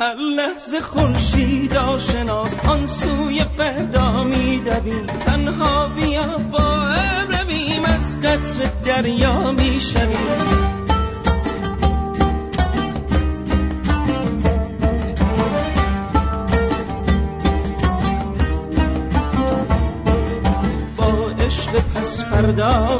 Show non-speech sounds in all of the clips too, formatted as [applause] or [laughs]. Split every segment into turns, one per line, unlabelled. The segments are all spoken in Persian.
هر لحظه خورشید آشناس آن سوی فردا میدویم تنها بیا با رویم از قطر دریا می‌شویم فردا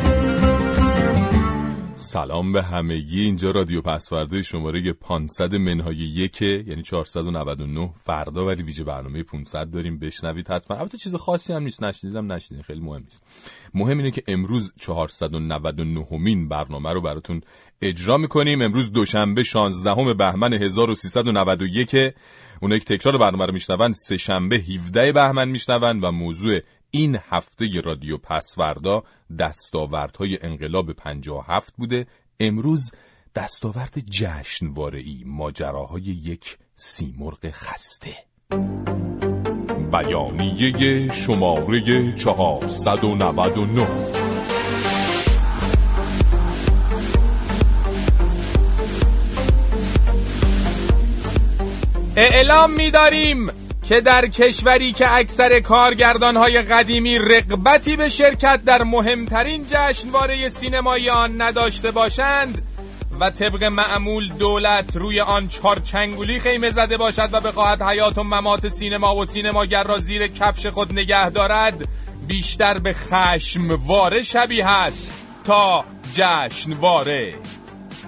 سلام به همگی. اینجا رادیو پسورده شماره 500 منهای یک یعنی 499 فردا ولی ویژه برنامه 500 داریم. بشنوید حتما. البته چیز خاصی هم نیست. نشنیدم نشنیدین. خیلی مهم نیست. مهم اینه که امروز 499 مین برنامه رو براتون اجرا می‌کنیم. امروز دوشنبه 16 بهمن 1391 اونایی که تکرار برنامه رو میشنون سه شنبه 17 بهمن میشنون و موضوع این هفته رادیو پسوردا دستاوردهای انقلاب 57 بوده. امروز دستاورد جشنواره‌ای ماجراهای یک سیمرغ خسته. بیانیه شماره 499 اعلام می‌داریم که در کشوری که اکثر کارگردانهای قدیمی رقبتی به شرکت در مهمترین جشنواره سینمایی آن نداشته باشند و طبق معمول دولت روی آن چارچنگولی خیمه زده باشد و بخواهد حیات و ممات سینما و سینماگر را زیر کفش خود نگه دارد بیشتر به خشمواره شبیه است تا جشنواره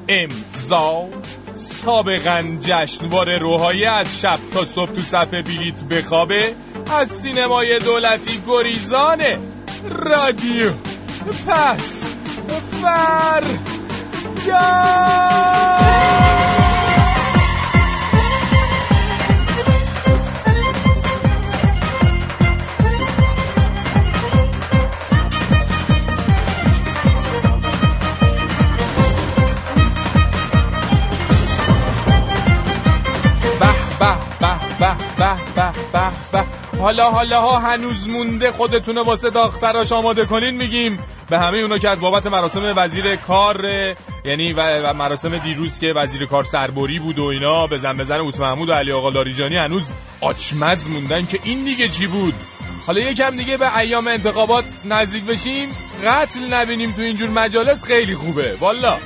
امضا. سابقا جشنواره روحایی از شب تا صبح تو صفحه بلیت بخوابه از سینمای دولتی گریزانه. رادیو. پس فر. یا! حالا حالا ها هنوز مونده خودتونه واسه داختراش آماده کنین میگیم. به همه اونا که از بابت مراسم وزیر کار یعنی و مراسم دیروز که وزیر کار سربری بود و اینا بزن بزن اوس محمود و علی آقا لاریجانی هنوز آچمز موندن که این دیگه چی بود؟ حالا یکم دیگه به ایام انتخابات نزدیک بشیم. قتل نبینیم تو اینجور مجالس خیلی خوبه. والا.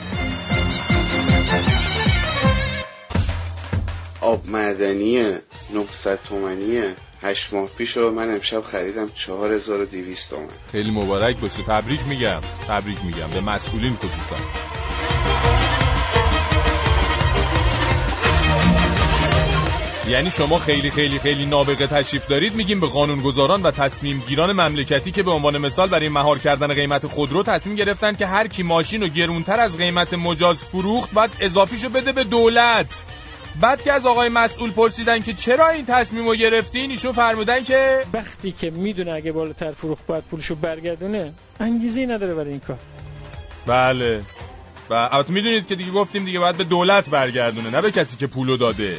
آب معدنی 900 تومنیه هشت ماه پیش رو من امشب خریدم 4200 تومن
خیلی مبارک باشه. تبریک میگم. تبریک میگم. به مسئولین خصوصا. یعنی شما خیلی خیلی خیلی نابغه تشریف دارید میگیم به قانونگذاران و تصمیم گیران مملکتی که به عنوان مثال برای مهار کردن قیمت خودرو تصمیم گرفتن که هر کی ماشین و گرونتر از قیمت مجاز فروخت باید اضافیشو بده به دولت. بعد که از آقای مسئول پرسیدن که چرا این تصمیم رو گرفتین ایشون فرمودن که
وقتی که می‌دونه اگه بالاتر فروخت باید پولشو برگردونه انگیزی نداره برای این کار.
بله. و البته می‌دونید که دیگه گفتیم دیگه باید به دولت برگردونه نه به کسی که پولو داده.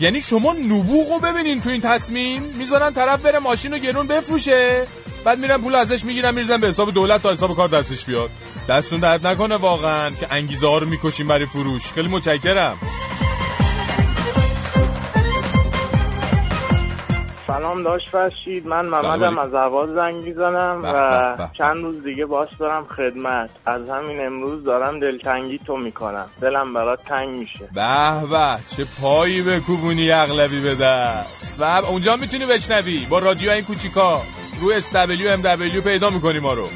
یعنی شما نبوغو ببینین تو این تصمیم می‌ذارن طرف بره ماشین رو گرون بفروشه بعد میرن پول ازش می‌گیرن میرزن به حساب دولت تا حساب کار دستش بیاد. دستون درد نکنه واقعا که انگیزه ها رو می‌کشیم برای فروش. خیلی متشکرم.
سلام داشت فرشید من محمدم از عواد زنگ می‌زنم و چند روز دیگه باش برم خدمت. از همین امروز دارم دلتنگی تو می‌کنم. دلم برات تنگ میشه.
به به. چه پایی به کوبونی اغلبی به دست. و اونجا می‌تونی بشنوی. با رادیو این کوچیکا. روی استبلیو ام دبلیو پیدا می‌کنی ما رو.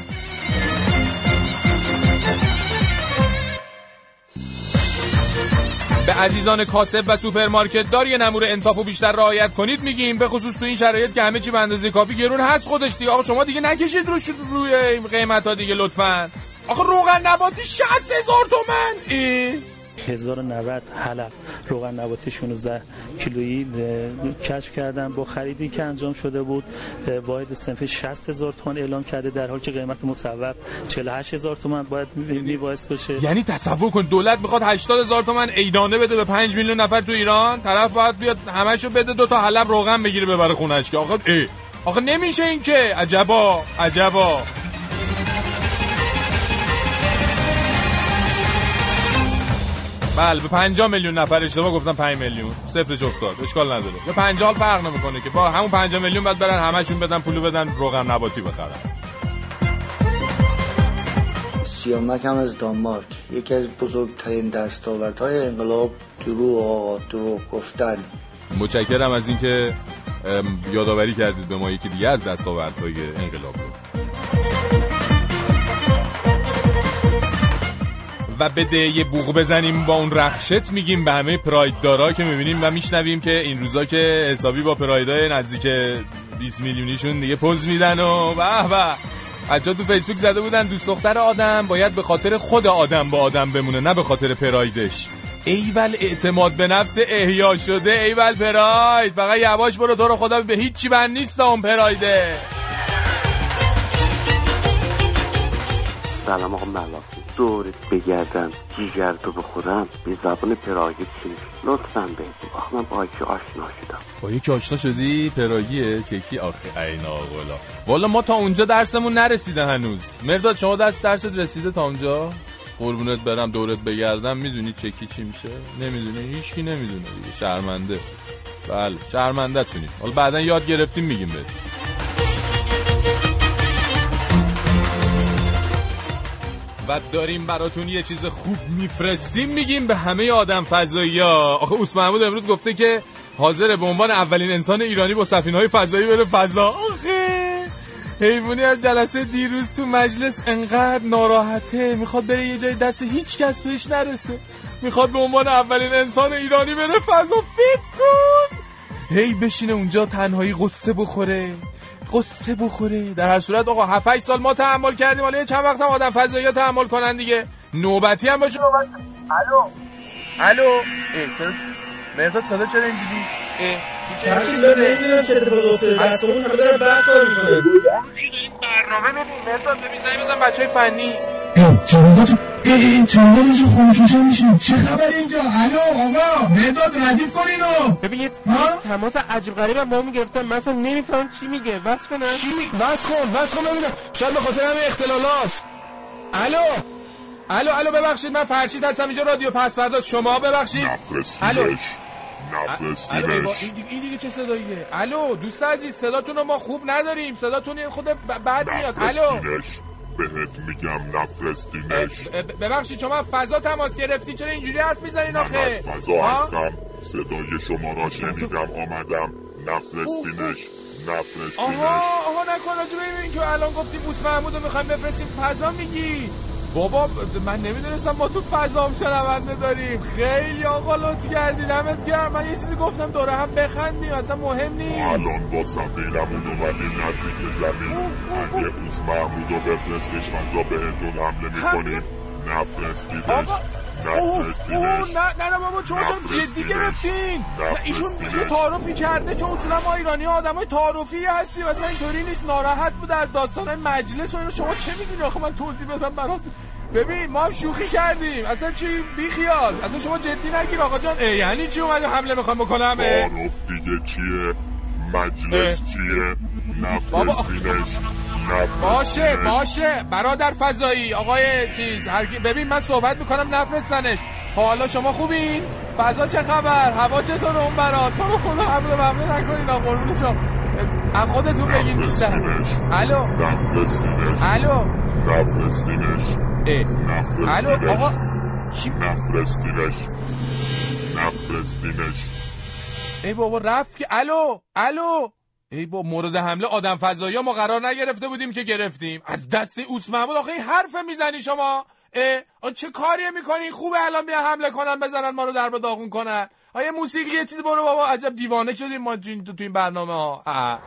به عزیزان کاسب و سوپرمارکت دار یه نمور انصاف و بیشتر رعایت کنید میگیم. به خصوص تو این شرایط که همه چی به اندازه کافی گرون هست خودش دیگه. آقا شما دیگه نکشید روش روی قیمت ها دیگه لطفا. آقا روغن نباتی 60 هزار تومن. ای؟
1090 حلب. روغن نباتی 16 کیلویی کشف کردم با خریدی که انجام شده بود واحد صنفی 60 هزار تومان اعلام کرده در حالی که قیمت مصوب 48 هزار تومان باید میبایست باشه
یعنی تصور کن دولت می‌خواد 80 هزار تومان ایدانه بده به 5 میلیون نفر تو ایران. طرف باید بیاد همشو بده دو تا حلب روغن بگیره ببره خونش که آقا ای آقا نمیشه این که. عجبا عجبا. بله به 50 میلیون نفر اشتباه گفتم 5 میلیون. صفرش افتاد اشکال نداره. به 50 فرق نمی‌کنه که. با همون 50 میلیون بعد برن همشون بدن پولو بدن روغن نباتی بخرن.
سیامک هم از دانمارک. یکی از بزرگترین دستاوردهای انقلاب دروغ آقا دروغ گفتن.
متشکرم از اینکه یادآوری کردید به ما یکی دیگه از دستاوردهای انقلاب رو. و بده یه بوغ بزنیم با اون رخشت میگیم به همه پراید دارا که می‌بینیم و میشنویم که این روزا که حسابی با پرایدای نزدیک 20 میلیونیشون دیگه پوز میدن و به به. بچا تو فیسبوک زده بودن دوست دختر آدم باید به خاطر خود آدم با آدم بمونه نه به خاطر پرایدش. ایول اعتماد به نفس احیا شده ایول پراید. فقط یواش برو تو رو خدا به هیچی بند نیست اون پرایده.
سلام آقا دورت بگردم جیگر تو بخورم به زبان پراگی چیز. لطفا بگی آخه من با یکی آشنا شدم.
با یکی آشنا شدی؟ پراگیه چکی آخه اینا آقلا. والا ما تا اونجا درسمون نرسیده هنوز. مرداد شما دست درست رسیده تا اونجا؟ قربونت برم دورت بگردم. می‌دونی چکی چی میشه؟ نمی‌دونه هیچکی نمی‌دونه دیگه. شرمنده. بله شرمنده تونی حالا بعدا یاد گرفتیم میگیم بهت و داریم براتون یه چیز خوب میفرستیم میگیم به همه آدم فضایی ها. آخه اوس محمود امروز گفته که حاضر به عنوان اولین انسان ایرانی با سفینه های فضایی بره فضا. آخه! حیوانی از جلسه دیروز تو مجلس انقدر ناراحته می‌خواد بره یه جای دست هیچ کس بهش نرسه. می‌خواد به عنوان اولین انسان ایرانی بره فضا. فکر کن! هی بشینه اونجا تنهایی قصه بخوره. قصه بخوره. در هر صورت آقا 7 سال ما تحمل کردیم. حالا چند وقت هم آدم فضایی تحمل کنن دیگه. نوبتی هم باشه. الو. الو. مرداد صدا شده اینجوری؟
چرا نمی‌دونم چه اتفاقی افتاده دستمون همه دارن بحث کار می‌کنن
داریم برنامه ببین مرداد ببین زنگ بزن بچهای فنی.
این چرا اینجا خاموش میشین چه خبر اینجا؟ الو آقا مرداد ردیف کن اینو.
ببین تماس عجیب غریب ما می‌گرفتن. مثلا نمیفهم چی میگه. بس کنم
چی؟ بس کن بس کن ببینم. شاید به خاطر همه اختلالاست الو الو الو ببخشید من فرشید هستم اینجا رادیو پسوردا. شما ببخشید.
الو. نفرستینش
این دیگه چه صداییه؟ الو دوست عزیز صداتون رو ما خوب نداریم. صداتون خود بد میاد. الو.
بهت میگم نفرستینش
ببخشید شما فضا تماس گرفتی؟ چرا اینجوری حرف می‌زنین آخه؟
من از فضا هستم. صدای شما را شنیدم آمدم. نفرستینش نفرستینش
آها آها نکن راجب این که الان گفتیم بوس محمود رو می‌خوایم بفرستیم. فضا میگی. بابا من نمی‌دونستم ما تو فضا هم شنونده داریم. خیلی آقا لطف کردی. دمت گرم. من یه چیزی گفتم دوره هم بخندیم. اصلا مهم نیست.
الان با سفینمون اومدیم نزدیک زمین. اگه اوز محمود رو بفرستش. فضا بهتون حمله می‌کنیم. نفرستیدش.
نفرستیدش. نه نه بابا چون جدی گرفتین. ایشون یه تعارفی کرده. چون اصولا ما ایرانی آدم های تعارفی هستیم مثلا اینطوری نیست. ناراحت بود از داستان مجلس و اینو شما چه می‌دونی؟ آخه من توضیح بدم برات. ببین ما هم شوخی کردیم. اصلا چی؟ بی خیال اصلا شما جدی نگیر آقا جان. یعنی چی اومده حمله می‌خوام بکنم؟
تعارف دیگه چیه؟ مجلس چیه؟ نفرستینش
باشه باشه. برادر فضایی آقای چیز هر ببین من صحبت می‌کنم نفرستنش. حالا شما خوبین؟ فضا چه خبر؟ هوا چطور اون برا؟ تو رو خدا حمله ممنه نکنین قربون شما. از خودتون بگین بیشتر الو.
نفرستینش.
الو.
نفرستینش.
الو آقا.
چی؟ نفرستینش. نفرستینش.
ای بابا رفت که الو. الو. ای با مورد حمله آدم فضایی ما قرار نگرفته بودیم که گرفتیم. از دست اوس محمود آخه این حرف می‌زنی شما. اه. چه کاری می‌کنی؟ خوبه الان بیا حمله کنن بزنن ما رو در داغون کنن. آیا موسیقی یه چیزی برو بابا عجب دیوانه شدیم ما تو این برنامه ها.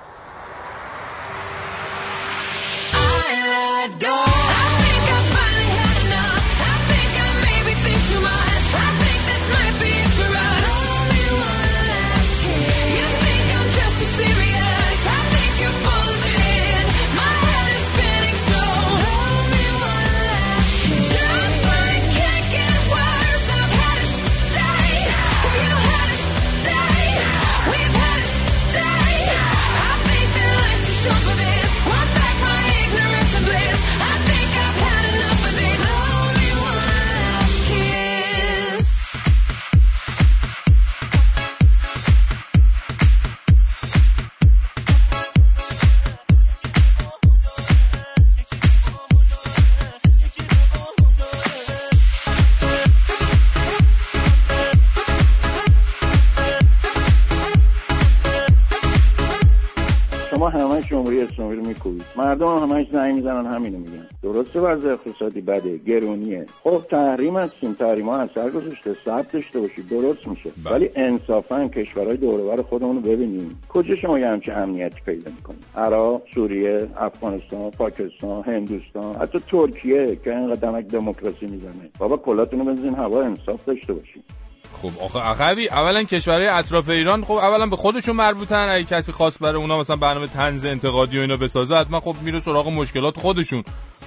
مردم هم همش زنگ می‌زنن همینو میگن. درسته وضع اقتصادی بده گرونیه. خب تحریم هستیم تحریم ها اثر گذاشته ثبت داشته باشید درست میشه. بله. ولی انصافا کشورهای دورور خودمون رو ببینیم. کجا شما یه همچین امنیتی پیدا می‌کنید؟ عراق سوریه افغانستان پاکستان هندوستان حتی ترکیه که اینقدر دمک دموکراسی می‌زنه. بابا کلاتون رو بزنین هوا انصاف داشته باشید
خب آخه عقبی اولا کشورهای اطراف ایران خب اولا به خودشون مربوطن. اگه کسی خواست برای اونا مثلا برنامه تنز انتقادی و اینا بسازه حتما خب میره سراغ مشکلات خودشون.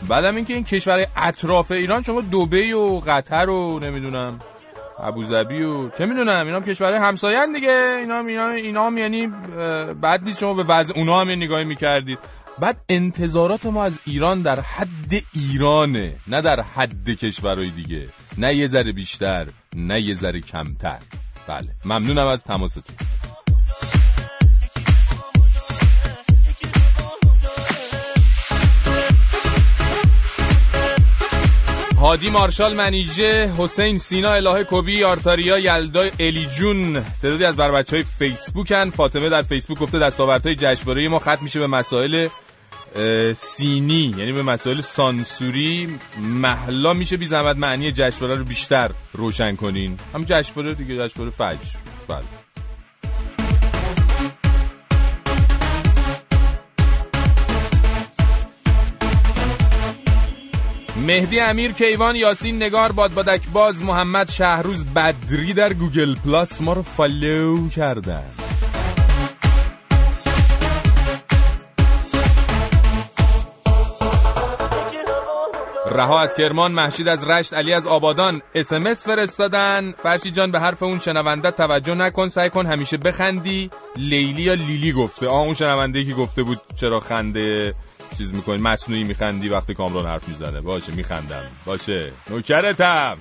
بعدم اینکه این کشورهای اطراف ایران شما دبی و قطر و نمی‌دونم ابوظبی و چه می‌دونم اینا هم کشورهای همسایه‌ان دیگه. اینا هم اینا اینا هم یعنی بعد شما به وضع اونا هم نگاهی می‌کردید. بعد انتظارات ما از ایران در حد ایرانه نه در حد کشورهای دیگه. نه یه ذره بیشتر نه یه ذره کمتر. بله ممنونم از تماستون. هادی مارشال منیژه حسین سینا الهه کوبی آرتاریا یلدا الیجون. تعدادی از بر بچه های فیسبوکن. فاطمه در فیسبوک گفته دستاوردهای جشنواره ما ختم میشه به مسائل سینی یعنی به مسائل سانسوری محلا میشه بی زحمت معنی جشنواره رو بیشتر روشن کنین. هم جشنواره دیگه جشنواره فجر. بله. مهدی امیر کیوان یاسین نگار بادبادک باز محمد شهروز بدری در Google Plus ما رو follow کردن. رها از کرمان مهشید از رشت علی از آبادان SMS فرستادن. فرشی جان به حرف اون شنونده توجه نکن سعی کن همیشه بخندی. لیلی یا لیلی گفته. آه اون شنونده که گفته بود چرا خنده چیز می‌کنی؟ مصنوعی میخندی وقتی کامران حرف می‌زنه. باشه میخندم. باشه. نوکرتم.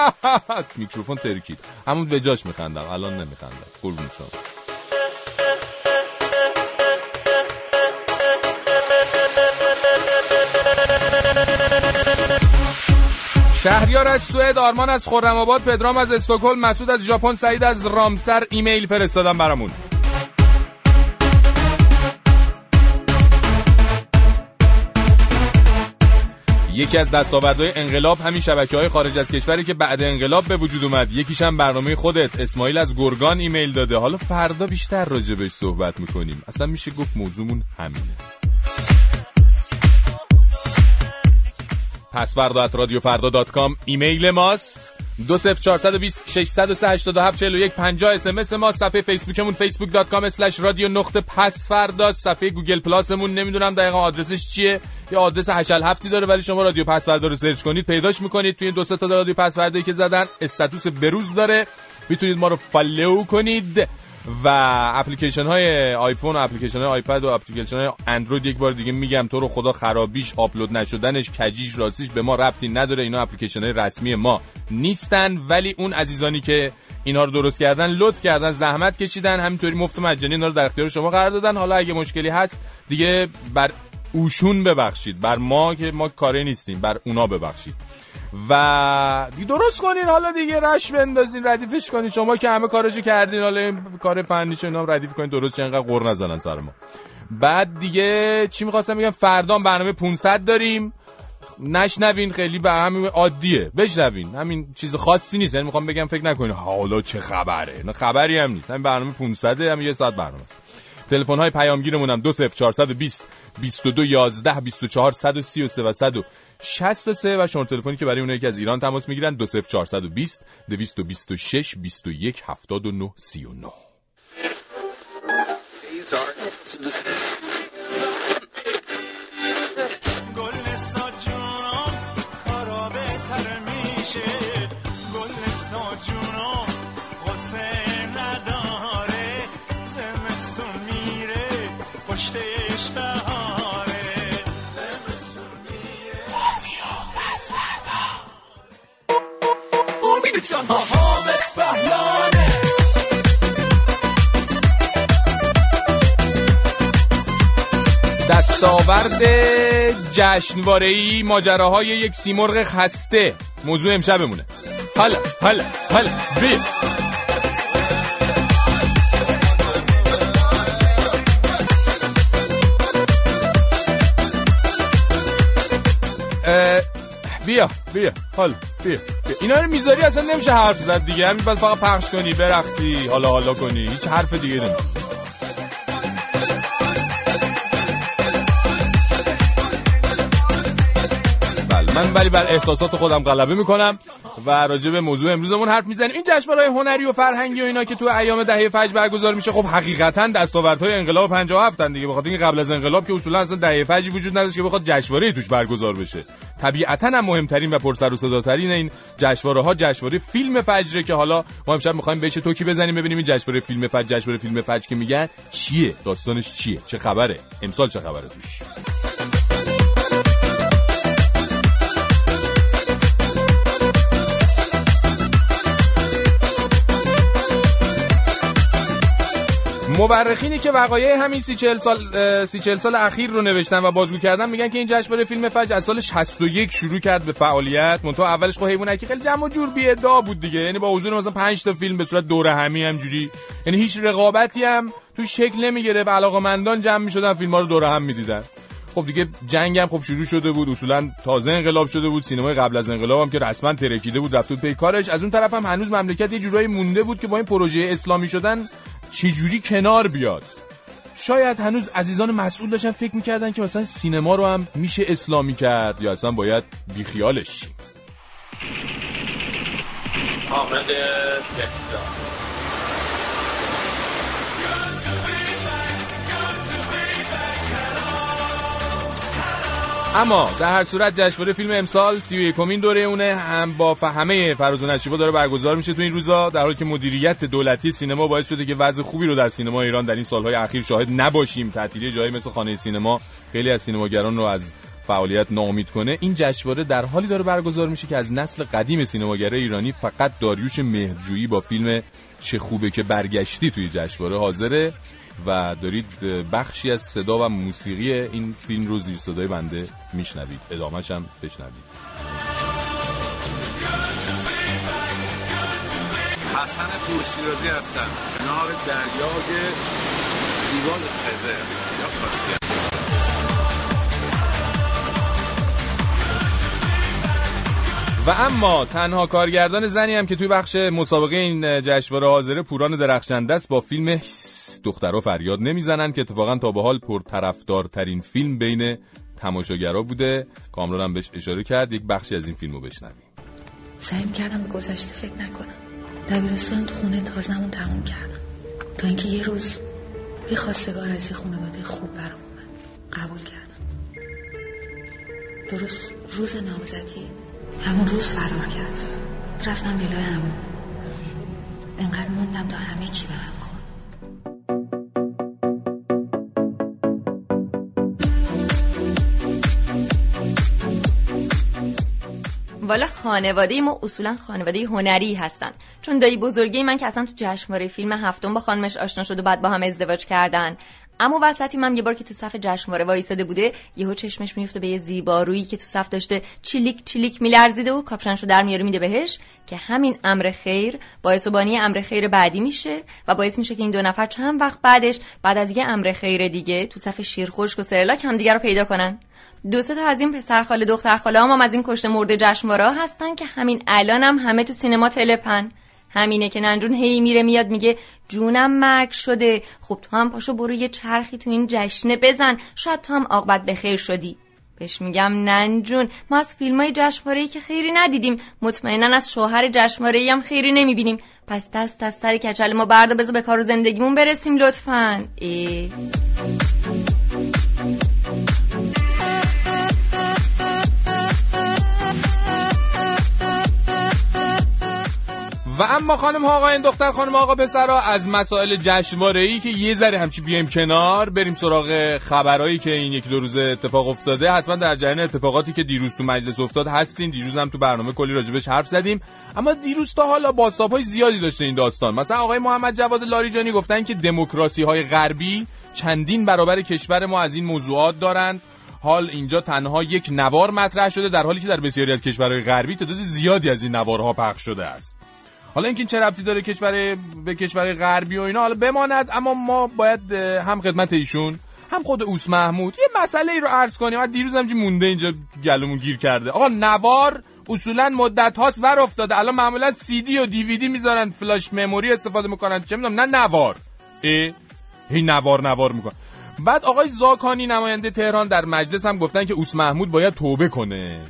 [laughs] میکروفون ترکید. همون به جاش میخندم. الان نمیخندم. قربون شما. شهریار از سوئد آرمان از خرم آباد پدرام از استکهلم مسعود از ژاپن سعید از رامسر ایمیل فرستادن برامون. یکی از دستاوردهای انقلاب همین شبکه های خارج از کشوری که بعد انقلاب به وجود اومد. یکیش هم برنامه خودت. اسماعیل از گرگان ایمیل داده. حالا فردا بیشتر راجبش صحبت می‌کنیم. اصلا میشه گفت موضوعمون همینه. پس فردا رادیو فردا dot com. ایمیل ماست. دو صفر چهارصد و بیست ششصد و سه هشتاد و هفت چهل و یک پنجاه SMS ما. صفحه فیسبوکمون Facebook dot com slash رادیو نقطه پس فردا صفحه Google Plus مون. نمی‌دونم دقیقا آدرسش چیه. یه آدرس هشلهفتی داره ولی شما رادیو پس فردا رو search کنید پیداش می‌کنید. توی دو سه تا رادیو پس که زدن status به روز داره. می‌تونید ما رو follow کنید. و اپلیکیشن های آیفون و اپلیکیشن های آیپد و اپلیکیشن های اندروید یک بار دیگه میگم تو رو خدا خرابیش آپلود نشدنش کجیش راستیش به ما ربطی نداره اینا اپلیکیشن های رسمی ما نیستن ولی اون عزیزانی که اینا رو درست کردن لطف کردن زحمت کشیدن همینطوری مفت مجانی اینا رو در اختیار شما قرار دادن. حالا اگه مشکلی هست دیگه بر اوشون ببخشید بر ما که ما کاری نیستیم بر اونا ببخشید. و درست کنین حالا دیگه رش بندازین ردیفش کنین. شما که همه کارشو کردین حالا این کار فنیشو اینا ردیف کنین درست چه انقدر قر نزنن سر ما. بعد دیگه چی می‌خواستم بگم؟ فردا برنامه 500 داریم. نشنوین خیلی به همین عادیه. بشنوین. همین چیز خاصی نیست. یعنی می‌خوام بگم فکر نکنین حالا چه خبره. نه خبری هم نیست. همین برنامه 500 هم یه ساعت برنامه است. تلفن های پیامگیرمون هم 20420 22 11 24 133 و 163 و شماره تلفنی که برای اونایی که از ایران تماس می‌گیرن 20420 226 21 79 39
جان حامد بهلانه
دستاورد جشنواره‌ای ماجراهای یک سیمرغ خسته. موضوع امشبمونه. حالا حالا حالا بیا بیا بیا. حالا بیا. [laughs] اینا رو می‌ذاری اصلا نمیشه حرف زد دیگه. همین باید فقط پخش کنی برقصی حالا حالا کنی. هیچ حرف دیگه نمیشه بله من ولی بر احساسات خودم غلبه می‌کنم. و راجع به موضوع امروزمون حرف می‌زنیم. این جشنواره‌های هنری و فرهنگی و اینا که تو ایام دهه فجر برگزار میشه خب حقیقتا دستاوردهای انقلاب 57 ان دیگه. بخاطر اینکه قبل از انقلاب که اصولا اصلا دهه فجری وجود نداشت که بخواد جشنواره توش برگزار بشه. طبیعتا هم مهمترین و پرسر و صداترین این جشنواره ها جشنواره فیلم فجره که حالا ما امشب می‌خوایم بهش توکی بزنیم ببینیم این جشنواره فیلم فجر جشنواره فیلم فجر که میگن چیه؟ داستانش چیه؟ چه خبره؟ امسال چه خبره توش؟ مورخینی که وقایع همین سی چهل سال سی چهل سال اخیر رو نوشتن و بازگو کردن میگن که این جشنواره فیلم فجر. از سال 61 شروع کرد به فعالیت. منتها اولش خب حیوانکی خیلی جمع و جور بی ادعا بود دیگه. یعنی با حضور مثلا 5 تا فیلم به صورت دوره همی همجوری. یعنی هیچ رقابتی هم تو شکل نمی‌گرفت علاقمندان جمع می‌شدن فیلم ها رو دوره هم می‌دیدن. خب دیگه جنگ هم خب شروع شده بود. اصولا تازه انقلاب شده بود. سینمای قبل از انقلاب هم که رسما ترکیده بود رفت بود پی کارش. از اون طرف هم هنوز مملکت یه جورایی مونده بود که با این پروژه اسلامی شدن چه جوری کنار بیاد؟ شاید هنوز عزیزان مسئول داشتن فکر می‌کردن که مثلا سینما رو هم میشه اسلامی کرد یا اصلا باید بیخیالش شیم. اما در هر صورت جشنواره فیلم امسال 31 امین دوره اونه. هم با همه فراز و نشیبا داره برگزار میشه تو این روزا در حالی که مدیریت دولتی سینما باعث شده که وضع خوبی رو در سینما ایران در این سالهای اخیر شاهد نباشیم. تعطیلی جایی مثل خانه سینما خیلی از سینماگران رو از فعالیت ناامید کنه. این جشنواره در حالی داره برگزار میشه که از نسل قدیم سینماگرای ایرانی فقط داریوش مهرجویی با فیلم چه خوبه که برگشتی توی جشنواره حاضره. و دارید بخشی از صدا و موسیقی این فیلم رو زیر صدای بنده میشنوید. ادامهش هم بشنوید.
حسن پورشیرازی هستم. کنار دریای زیبای خزر یا کاسپین
و اما تنها کارگردان زنی هم که توی بخش مسابقه این جشنواره حاضره پوران درخشنده است با فیلم دخترها فریاد نمی‌زنن که اتفاقا تا به حال پرطرفدارترین فیلم بین تماشاگرا بوده. کامران هم بهش اشاره کرد. یک بخشی از این فیلم رو بشنویم.
سعی کردم به گذشته فکر نکنم. دبیرستان تو خونه تازمون تموم کردم. تا اینکه یه روز یه خواستگار از یه خانواده خوب برام اومد. قبول کردم. درست روز نامزدی همون روز فرار کرد. رفتم ویلای همون انقدر موندم تا همه چی به هم
والا خانواده ما اصولا خانواده هنری هستن. چون دایی بزرگی من که اصلا تو جشنواره فیلم هفتم با خانمش آشنا شد و بعد با هم ازدواج کردن. اما وسطی من یه بار که تو صف جشنواره وایساده بوده یهو چشمش میفته به یه زیبارویی که تو صف داشته چیلیک چیلیک میلرزیده و کاپشنشو در میاره میده بهش که همین امر خیر باعث و بانی امر خیر بعدی میشه و باعث میشه که این دو نفر چند وقت بعدش بعد از یه امر خیر دیگه تو صف شیر خشک و سرلاک هم دیگه رو پیدا کنن. دو سه تا از این پسر خاله دختر خاله هم, هم از این کشته مرده جشنواره هستن که همین الانم هم همه تو سینما تلپن. همینه که ننجون هی میره میاد میگه جونم مرگ شده. خب تو هم پاشو برو یه چرخی تو این جشنه بزن. شاید تو هم عاقبت به خیر شدی. بهش میگم ننجون ما از فیلم های که خیری ندیدیم. مطمئنا از شوهر جشنواره هم خیری نمی‌بینیم. پس دست از سر کچل ما بردا بذار به کار زندگیمون برسیم لطفا. ای.
و اما خانم ها آقایان دختر خانم آقا پسرا از مسائل جشنواره ای که یه ذره همچی بیایم کنار بریم سراغ خبرایی که این یک دو روز اتفاق افتاده. حتما در جریان اتفاقاتی که دیروز تو مجلس افتاد هستین. دیروز هم تو برنامه کلی راجبش حرف زدیم. اما دیروز تا حالا های زیادی داشته این داستان. مثلا آقای محمد جواد لاریجانی گفتن که دموکراسی های غربی چندین برابر کشور ما از این موضوعات دارند. حال اینجا تنها یک نوار مطرح شده در حالی که در بسیاری از کشورهای غربی تعداد زیادی از این نوارها پخش شده است. حالا اینکه چه ربطی داره کشور به کشور غربی و اینا حالا بماند اما ما باید هم خدمت ایشون هم خود اوس محمود یه مسئله ای رو عرض کنیم. دیروز هم مونده اینجا گلومون گیر کرده. آقا نوار اصولا مدت هاست ور افتاده. الان معمولا سی دی و دیویدی می‌ذارن فلاش مموری استفاده می‌کنن. چه می‌دونم نه نوار. ای هی نوار نوار میکن بعد آقای زاکانی نماینده تهران در مجلس هم گفتن که اوس محمود باید توبه کنه.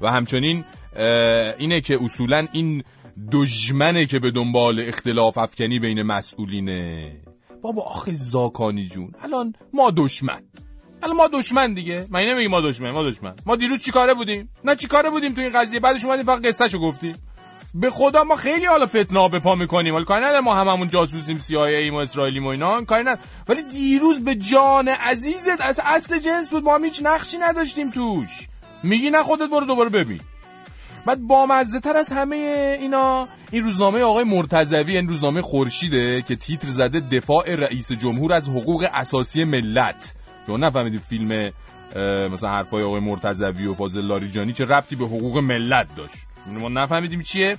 و همچنین اینه که اصولا این دشمنه که به دنبال اختلاف افکنی بین مسئولینه. بابا آخه زاکانی جون الان ما دشمن. الان ما دشمن دیگه. من نمیگی ما دشمن؟ ما دشمن. ما دیروز چیکاره بودیم؟ نه چیکاره بودیم تو این قضیه؟ بعدش اومدیم فقط قصهشو گفتی به خدا ما خیلی حالا فتنه به پا می‌کنیم. ولی کاری ما هممون جاسوسیم سی ایم و اسرائیلی و اینا. کاری ولی دیروز به جان عزیزت از اصل جنس بود. ما هیچ نقشی نداشتیم توش. میگی نه خودت برو دوباره ببین. بعد بامزه تر از همه اینا. این روزنامه آقای مرتضوی این روزنامه خورشیده که تیتر زده دفاع رئیس جمهور از حقوق اساسی ملت. که نفهمیدید فیلم مثلا حرفای آقای مرتضوی و فاضل لاریجانی چه ربطی به حقوق ملت داشت. ما نفهمیدیم چیه.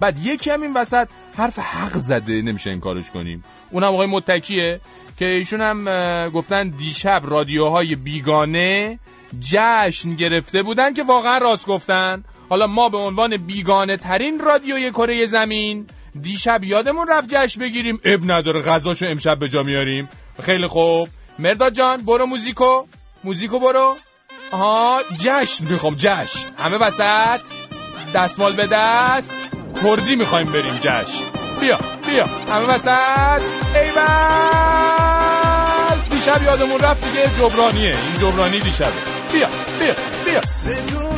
بعد یکی هم این وسط حرف حق زده نمیشه این کارش کنیم. اونم آقای متکیه که ایشون هم گفتن دیشب رادیوهای بیگانه جشن گرفته بودن که واقعا راست گفتن. حالا ما به عنوان بیگانه ترین رادیوی کره زمین دیشب یادمون رفت جشن بگیریم. اب نداره غذاشو امشب به جا میاریم. خیلی خوب. مرداد جان برو موزیکو. موزیکو برو. آها جشن می‌خوام جشن. همه وسط. دستمال به دست. کردی می‌خوایم بریم جشن. بیا بیا. همه وسط. ایول دیشب یادمون رفت دیگه جبرانیه. این جبرانی دیشبه بیا بیا بیا.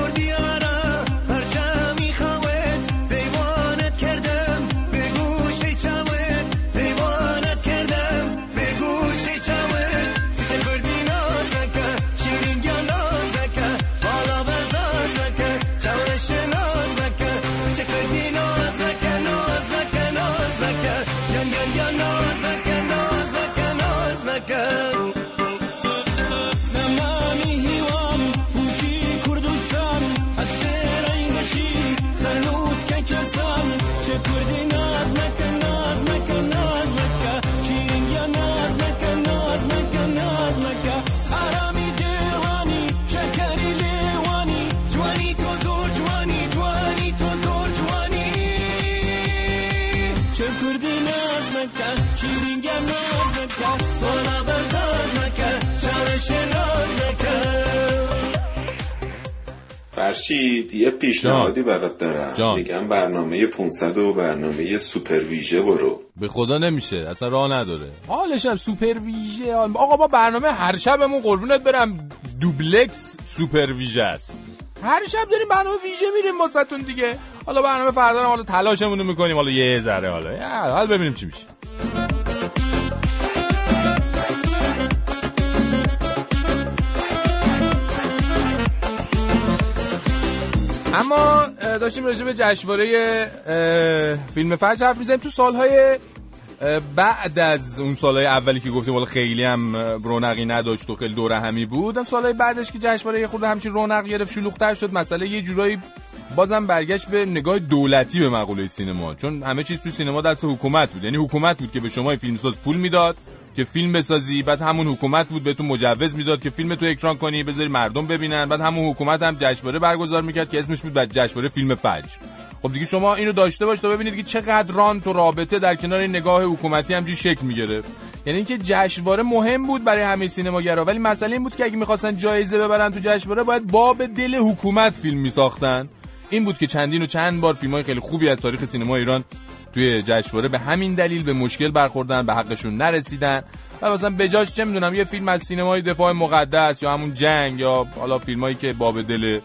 فرشید یه پیشنهادی برات دارم. میگم برنامه 500 و برنامه سوپر ویژه برو.
به خدا نمیشه. اصلا راه نداره. حالش هم سوپر ویژه آقا ما برنامه هر شبمون قربونت برم. دوبلکس سوپر ویژه است. هر شب داریم برنامه ویژه میریم واسهتون دیگه. حالا برنامه فردا حالا تلاشمون رو می‌کنیم. حالا یه ذره حالا. حالا ببینیم چی میشه. اما داشتیم راجع به جشنواره فیلم فجر حرف می‌زنیم. تو سالهای بعد از اون سالهای اولی که گفتیم والا خیلی هم رونقی نداشت و خیلی دور همی بود هم سالهای بعدش که جشنواره یه خود همچین رونق گرفت شلوغ‌تر شد مسئله یه جورایی بازم برگشت به نگاه دولتی به مقوله سینما. چون همه چیز تو سینما دست حکومت بود. یعنی حکومت بود که به شما فیلمساز پول می‌داد. که فیلم بسازی. بعد همون حکومت بود بهتون مجوز می‌داد که فیلم تو اکران کنی بذاری مردم ببینن. بعد همون حکومت هم جشنواره برگزار می‌کرد که اسمش بود بعد جشنواره فیلم فجر. خب دیگه شما اینو داشته باش تا ببینید که چقدر رانت و رابطه در کنار این نگاه حکومتی همجوری شکل می‌گرفت. یعنی اینکه جشنواره مهم بود برای همه سینماگرا ولی مسئله این بود که اگه می‌خواستن جایزه ببرن تو جشنواره باید باب دل حکومت فیلم میساختن. این بود که چندین و چند بار فیلم های خیلی خوبی از تاریخ سینما ایران توی جشنواره به همین دلیل به مشکل برخوردن به حقشون نرسیدن. و مثلا بجاش چه می‌دونم یه فیلم از سینمای دفاع مقدس یا همون جنگ یا حالا فیلمایی که باب دل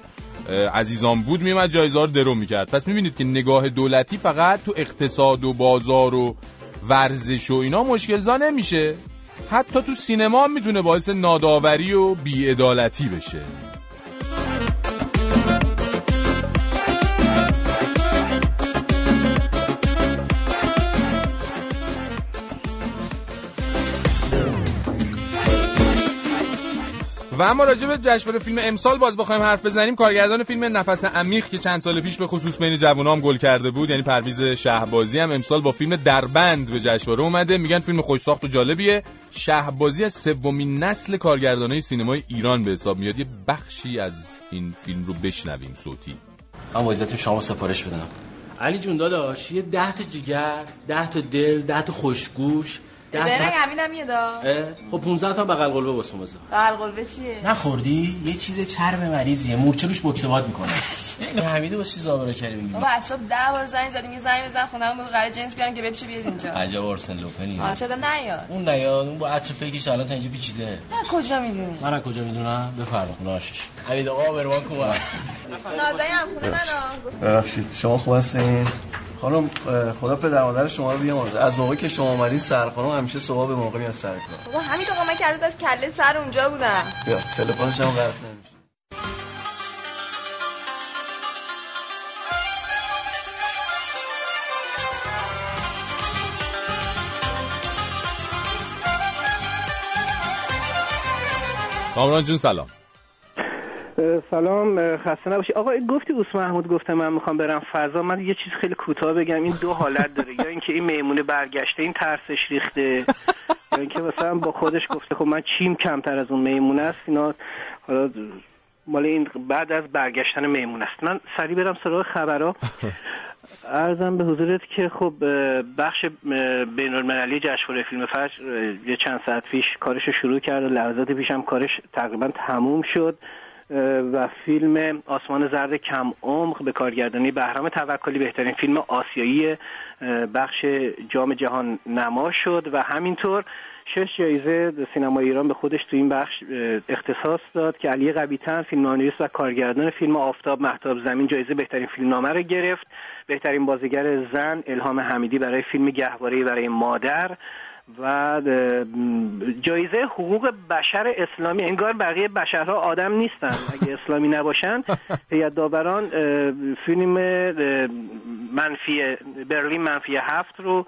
عزیزان بود میومد جایزه رو درو می‌کرد. پس می‌بینید که نگاه دولتی فقط تو اقتصاد و بازار و ورزش و اینا مشکلزا نمیشه. حتی تو سینما می‌تونه باعث ناداوری و بیعدالتی بشه. و اما راجع به جشنواره فیلم امسال باز بخوایم حرف بزنیم کارگردان فیلم نفس عمیق که چند سال پیش به خصوص بین جوانام گل کرده بود یعنی پرویز شهبازی هم امسال با فیلم دربند به جشنواره اومده. میگن فیلم خوش ساخت و جالبیه. شهبازی از سومین نسل کارگردانای سینمای ایران به حساب میاد. یه بخشی از این فیلم رو بشنویم صوتی.
من وایزتون شما سفارش بدم. علی جون داداش یه ده تا جیگر ده تا دل ده تا خوشگوش.
برنگ همینم یه دا
خب 15 تا بغل قلبه واسه بزن
بغل قلبه چیه؟
نخوردی؟ یه چیز چرب مریضیه. مورچه روش بکتبات می‌کنه. این حمیده واسه زابره کری میگی
بابا اصلا 10 بار زنگ زدیم. یه زنگ بزن خونم بگو قرار جنس بیارن که بپیچه بیاد اینجا.
عجب آرسن لوفنی
آ نیاد.
اون نیاد. اون با عطر فکرش الان تا اینجا پیچیده.
نه کجا می‌دونی؟
من کجا می‌دونم؟ بفرما خونه آشش حمید آقا بروان کن
نازنین هم خونه منو.
ببخشید شما خوب هستین؟ خانم خدا پدر مادر شما رو بیامرزه. از موقعی که شما اومدین سرخانم همیشه صبح به موقع میاد سر کار.
بابا همین آقا من که از کله سر اونجا بودم
بیا تلفنش هم قطع نمیشه.
کامران جون سلام.
سلام خسته نباشی. آقا گفتی اوس محمود گفته من می‌خوام برم فضا. من یه چیز خیلی کوتاه بگم. این دو حالت داره. یا اینکه این میمونه برگشته این ترسش ریخته. یا اینکه مثلا با خودش گفته خب من چیم کمتر از اون میمونه است اینا حالا مال این بعد از برگشتن میمون است. من سریع برم سراغ خبرها. [laughs] ارزم به حضورت که خب بخش بین المللی جشنواره فیلم فجر یه چند ساعت پیش کارش رو شروع کرد و لحظات پیش هم کارش تقریبا تموم شد. و فیلم آسمان زرد کم عمق به کارگردانی بهرام توکلی بهترین فیلم آسیایی بخش جام جهان نما شد و همینطور شش جایزه سینما ایران به خودش تو این بخش اختصاص داد که علی قبیتن فیلمنامه‌نویس و کارگردان فیلم آفتاب محتاب زمین جایزه بهترین فیلمنامه رو گرفت. بهترین بازیگر زن الهام حمیدی برای فیلم گهواره برای مادر. و جایزه حقوق بشر اسلامی انگار بقیه بشرها آدم نیستن. اگه اسلامی نباشن [laughs] هیئت داوران فیلم منفی برلین منفی هفت رو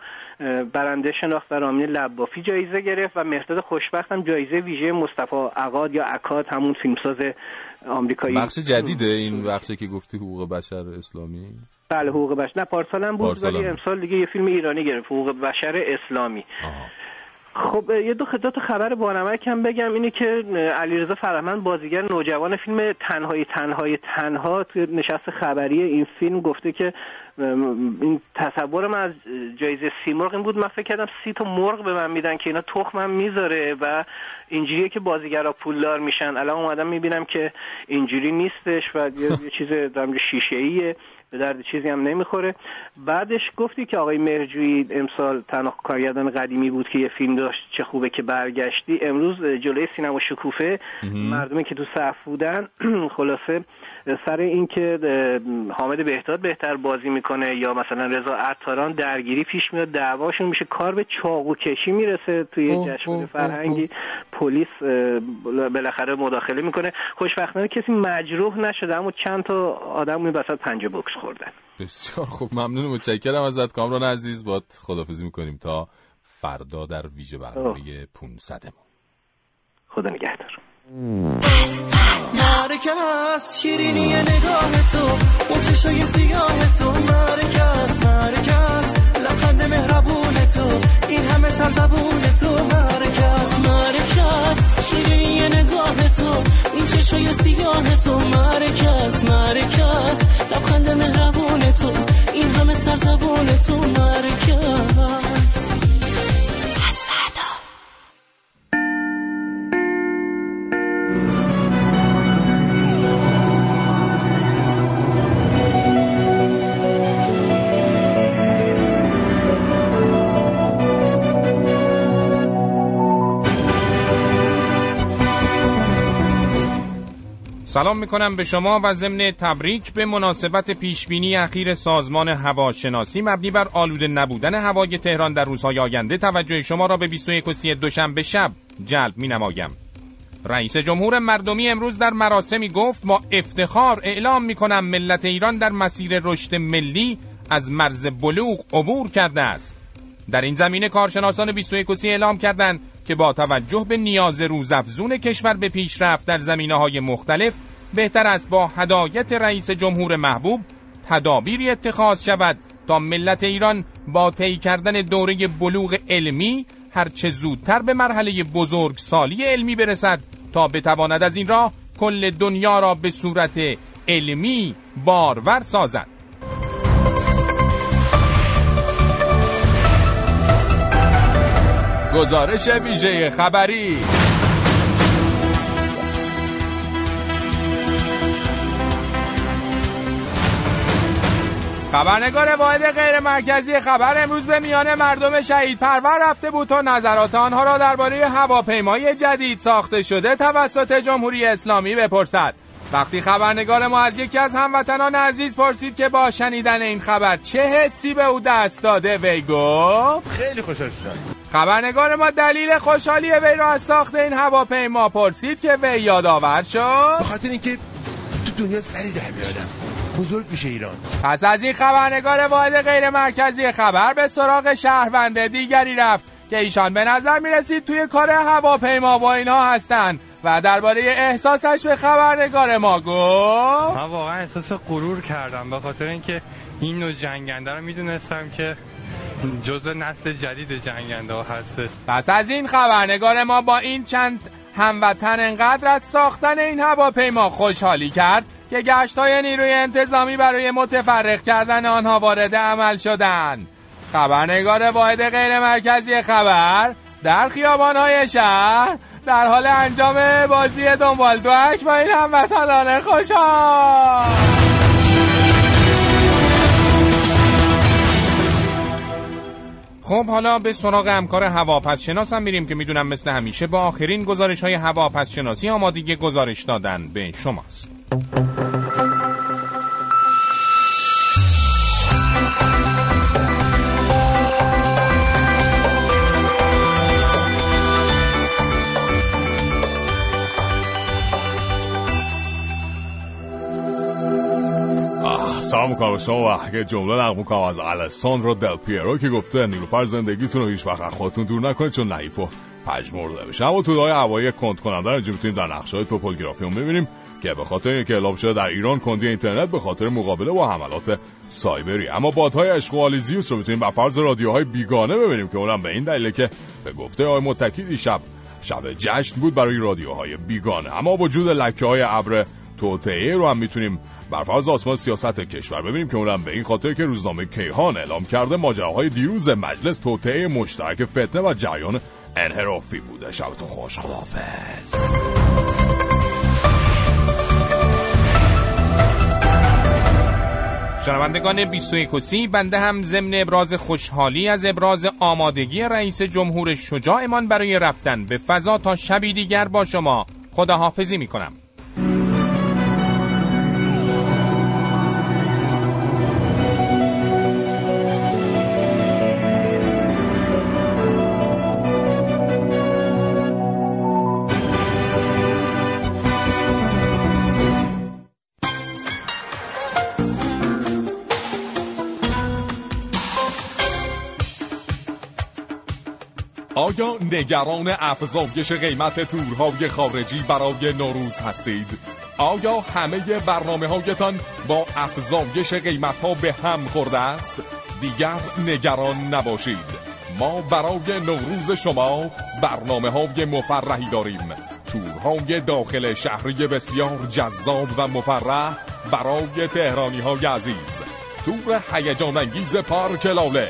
برنده شناخت و رامین لبافی جایزه گرفت و مرداد خوشبخت هم جایزه ویژه مصطفی عقاد یا عکاد همون فیلمساز آمریکایی.
بخش جدیده این بخشی که گفتی حقوق بشر اسلامی؟
بله حقوق بشر. نه پارسال هم بود ولی امسال دیگه یه فیلم ایرانی گرفت حقوق بشر اسلامی.
آها.
خب یه دو خدمت خبر بانمک هم بگم. اینه که علیرضا فرهمند بازیگر نوجوان فیلم تنهایی تنهای تنها توی نشست خبری این فیلم گفته که این تصورم از جایزه سی مرغ این بود. من فکر کردم سی تا مرغ به من میدن که اینا تخمم می‌ذاره و اینجوریه که بازیگرا پولدار میشن. الان اومدم می‌بینم که اینجوری نیستش و یه چیز شیشه ایه به درد چیزی هم نمی‌خوره. بعدش گفتی که آقای مرجوی امسال تنها کارگردان قدیمی بود که یه فیلم داشت چه خوبه که برگشتی. امروز جلوی سینما شکوفه. مردمی که تو صف بودن [clears throat] خلاصه سر اینکه حامد بهداد بهتر بازی می‌کنه یا مثلا رضا عطاران درگیری پیش میاد دعواشون میشه کار به چاقو کشی می‌رسه توی جشن فرهنگی. پلیس بالاخره مداخله می‌کنه. خوشبختانه کسی مجروح نشده اما چند تا آدم این وسط پنجه بوکس خوردن.
بسیار خوب ممنون. متشکرم ازت کامران عزیز. باد خدافزی می‌کنیم تا فردا در ویژه برنامه 500
خدا نگهدار.
مرکه شیرینی نگاه تو اون چشای سیاه تو. مرکه هست لبخند مهربون تو این همه سرزبون تو. مرکه شیرین یه نگاه تو. این چشای سیاه تو. مرکز مرکز. لبخند مهربون تو. این همه سرزبون تو. مرکز.
سلام می‌کنم به شما و ضمن تبریک به مناسبت پیشبینی اخیر سازمان هواشناسی مبنی بر آلوده نبودن هوای تهران در روزهای آینده توجه شما را به 21 و 32 دوشنبه شب جلب می نمایم. رئیس جمهور مردمی امروز در مراسمی گفت ما افتخار اعلام می کنم ملت ایران در مسیر رشد ملی از مرز بلوغ عبور کرده است. در این زمینه کارشناسان 21 و اعلام کردند که با توجه به نیاز روزافزون کشور به پیشرفت در زمینه های مختلف بهتر است با هدایت رئیس جمهور محبوب تدابیری اتخاذ شود تا ملت ایران با طی کردن دوره بلوغ علمی هرچه زودتر به مرحله بزرگ سالی علمی برسد تا بتواند از این راه کل دنیا را به صورت علمی بارور سازد. گزارش ویژه خبری. خبرنگار واحد غیر مرکزی خبر امروز به میان مردم شهید پرور رفته بود تا نظرات آنها را درباره هواپیمای جدید ساخته شده توسط جمهوری اسلامی بپرسد. وقتی خبرنگار ما از یکی از هموطنان عزیز پرسید که با شنیدن این خبر چه حسی به او دست داده وی گفت
خیلی خوشحال شدم.
خبرنگار ما دلیل خوشحالی وی را از ساخت این هواپیما پرسید که وی یادآور شد.
به خاطر اینکه تو دنیا سری در میادم بزرگ میشه ایران.
پس از این خبرنگار واحد غیر مرکزی خبر به سراغ شهروند دیگری رفت که ایشان به نظر می‌رسید توی کار هواپیما با اینها هستند و درباره احساسش به خبرنگار ما گفت.
من واقعا احساس غرور کردم به خاطر اینکه این نوع جنگنده رو می‌دونستم که [laughs] جزء نسل جدید جنگنده هست
پس از این خبرنگار ما با این چند هموطن انقدر از ساختن این هواپیما خوشحالی کرد که گشت های نیروی انتظامی برای متفرق کردن آنها وارد عمل شدند. خبرنگار واحد غیر مرکزی خبر در خیابان های شهر در حال انجام بازی دنبال دوک با این هموطنان خوشحال. خب حالا به سراغ همکار هواپس شناس هم میریم که می‌دونم مثل همیشه با آخرین گزارش های هواپس شناسی آمادگی گزارش دادن به شماست.
سلام می‌کنم شما و جمله نقل می‌کنم از الساندرو دل پیرو که گفته نیلوفر زندگیتون رو هیچ وقت خودتون دور نکنید چون نحیف و پژمرده بشه اما تو هوایی کند کننده رو می‌تونیم در نقشه های توپولگرافی هم ببینیم که به خاطر اینکه اعلام شده در ایران کندی اینترنت به خاطر مقابله با حملات سایبری. اما بادهای اشغالی زیوس رو می‌تونیم به فرض رادیوهای بیگانه ببینیم که اونم به این دلیله که به گفته آقای متکی شب شب جشن بود برای رادیوهای بیگانه. اما وجود لکه های ابر توطعه رو هم می‌تونیم بر فرض آسمان سیاست کشور ببینیم که اونم به این خاطر که روزنامه کیهان اعلام کرده ماجراهای دیروز مجلس توطعه مشترک فتنه و جریان انحرافی بوده. شبتون خوش خدافز
شنوندگان 21 سی بنده هم ضمن ابراز خوشحالی از ابراز آمادگی رئیس جمهور شجاعمان برای رفتن به فضا تا شبی دیگر با شما خداحافظی می کنم
نگران افزایش قیمت تورهای خارجی برای نوروز هستید؟ آیا همه برنامه هایتان با افزایش قیمت ها به هم خورده است؟ دیگر نگران نباشید ما برای نوروز شما برنامه های مفرحی داریم تورهای داخل شهری بسیار جذاب و مفرح برای تهرانی های عزیز
تور هیجان انگیز پارک لاله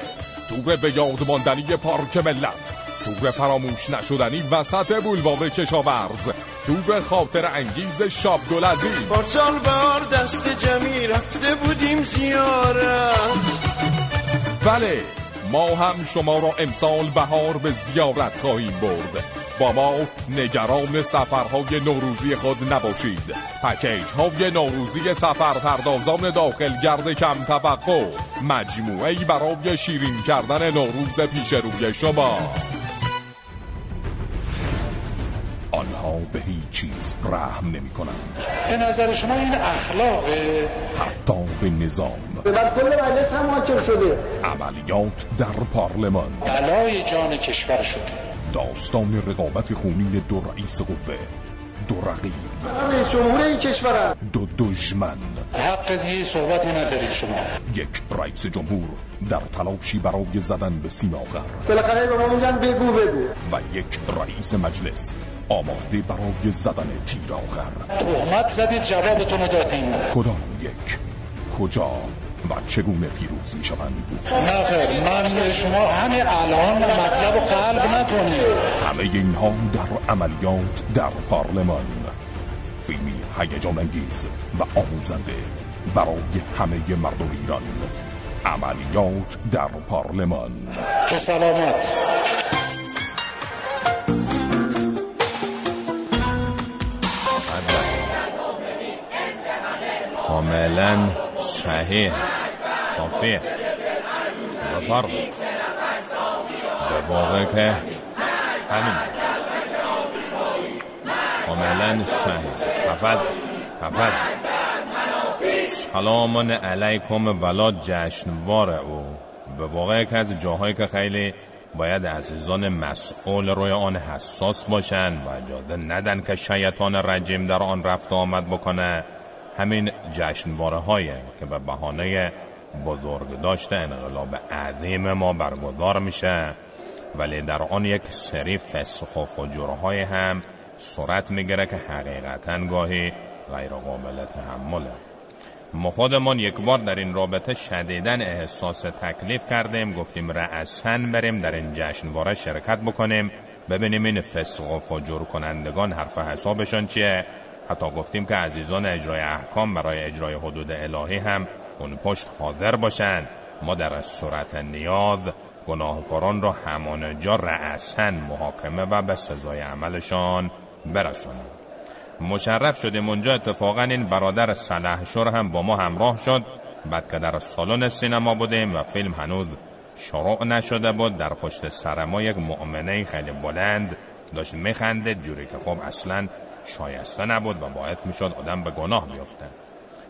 تور به یاد ماندنی پارک ملت تور فراموش نشدنی وسط بولوار کشاورز تور خاطر انگیز شاب گلزی
پارسال بار دست جمعی رفته بودیم زیارت
بله ما هم شما را امسال بهار به زیارت خواهیم برد. با ما نگران سفرهای نوروزی خود نباشید. پکیج های نوروزی سفر پردازان داخل گرد کم توقع. مجموعه برای شیرین کردن نوروز پیش روی شما. به هیچ چیز رحم نمی کنند.
به نظر شما این اخلاقه
حتی به نظام.
بعد کل مجلس هم حاکم شده.
عملیات در پارلمان.
بلای جان کشور شده.
داستان رقابت خونین دو رئیس قوه. دو رقیب.
رئیس جمهور این کشورم
دو دشمن.
حق دیگه صحبتی ندارید شما.
یک رئیس جمهور در تلاشی برای زدن به سیم آخر
بالاخره به ما میگن بگو بگو.
و یک رئیس مجلس آماده برای زدن تیر آخر
تهمت زدید جوابتون رو دادین.
کدام یک؟ کجا؟ و چگونه پیروز می شوند
نه خیر من شما همه الان مطلب و قلب نکنید
همه اینها در عملیات در پارلمان. فیلمی هیجان انگیز و آموزنده برای همه مردم ایران. عملیات در پارلمان.
که سلامت.
کاملا صحیح. کافیه. بفرم به واقع که همین. کاملا صحیح. حفظ حفظ سلام علیکم. ولا جشنوار او. به واقع که از جاهایی که خیلی باید عزیزان مسئول روی آن حساس باشند و اجازه ندن که شیطان رجیم در آن رفت آمد بکنه. همین جشنواره های که به بهانه بزرگ داشته انقلاب عظیم ما برگزار میشه ولی در آن یک سری فسخ و فجورهای هم صورت می‌گیره که حقیقتا گاهی غیر قابل تحمله. ما خودمان یک بار در این رابطه شدیدن احساس تکلیف کردیم گفتیم رأسن بریم در این جشنواره شرکت بکنیم ببینیم این فسق و فجور کنندگان حرف حسابشان چیه. حتی گفتیم که عزیزان اجرای احکام برای اجرای حدود الهی هم اون پشت حاضر باشند. ما در صورت نیاز گناهکاران را همان جا رأسن محاکمه و به سزای عملشان برسانیم. مشرف شدیم اونجا. اتفاقا این برادر سلحشور هم با ما همراه شد. بعد که در سالن سینما بودیم و فیلم هنوز شروع نشده بود در پشت سر ما یک مؤمنه خیلی بلند داشت میخنده جوری که خب اصلا شایسته نبود و باعث می‌شد آدم به گناه بیفته.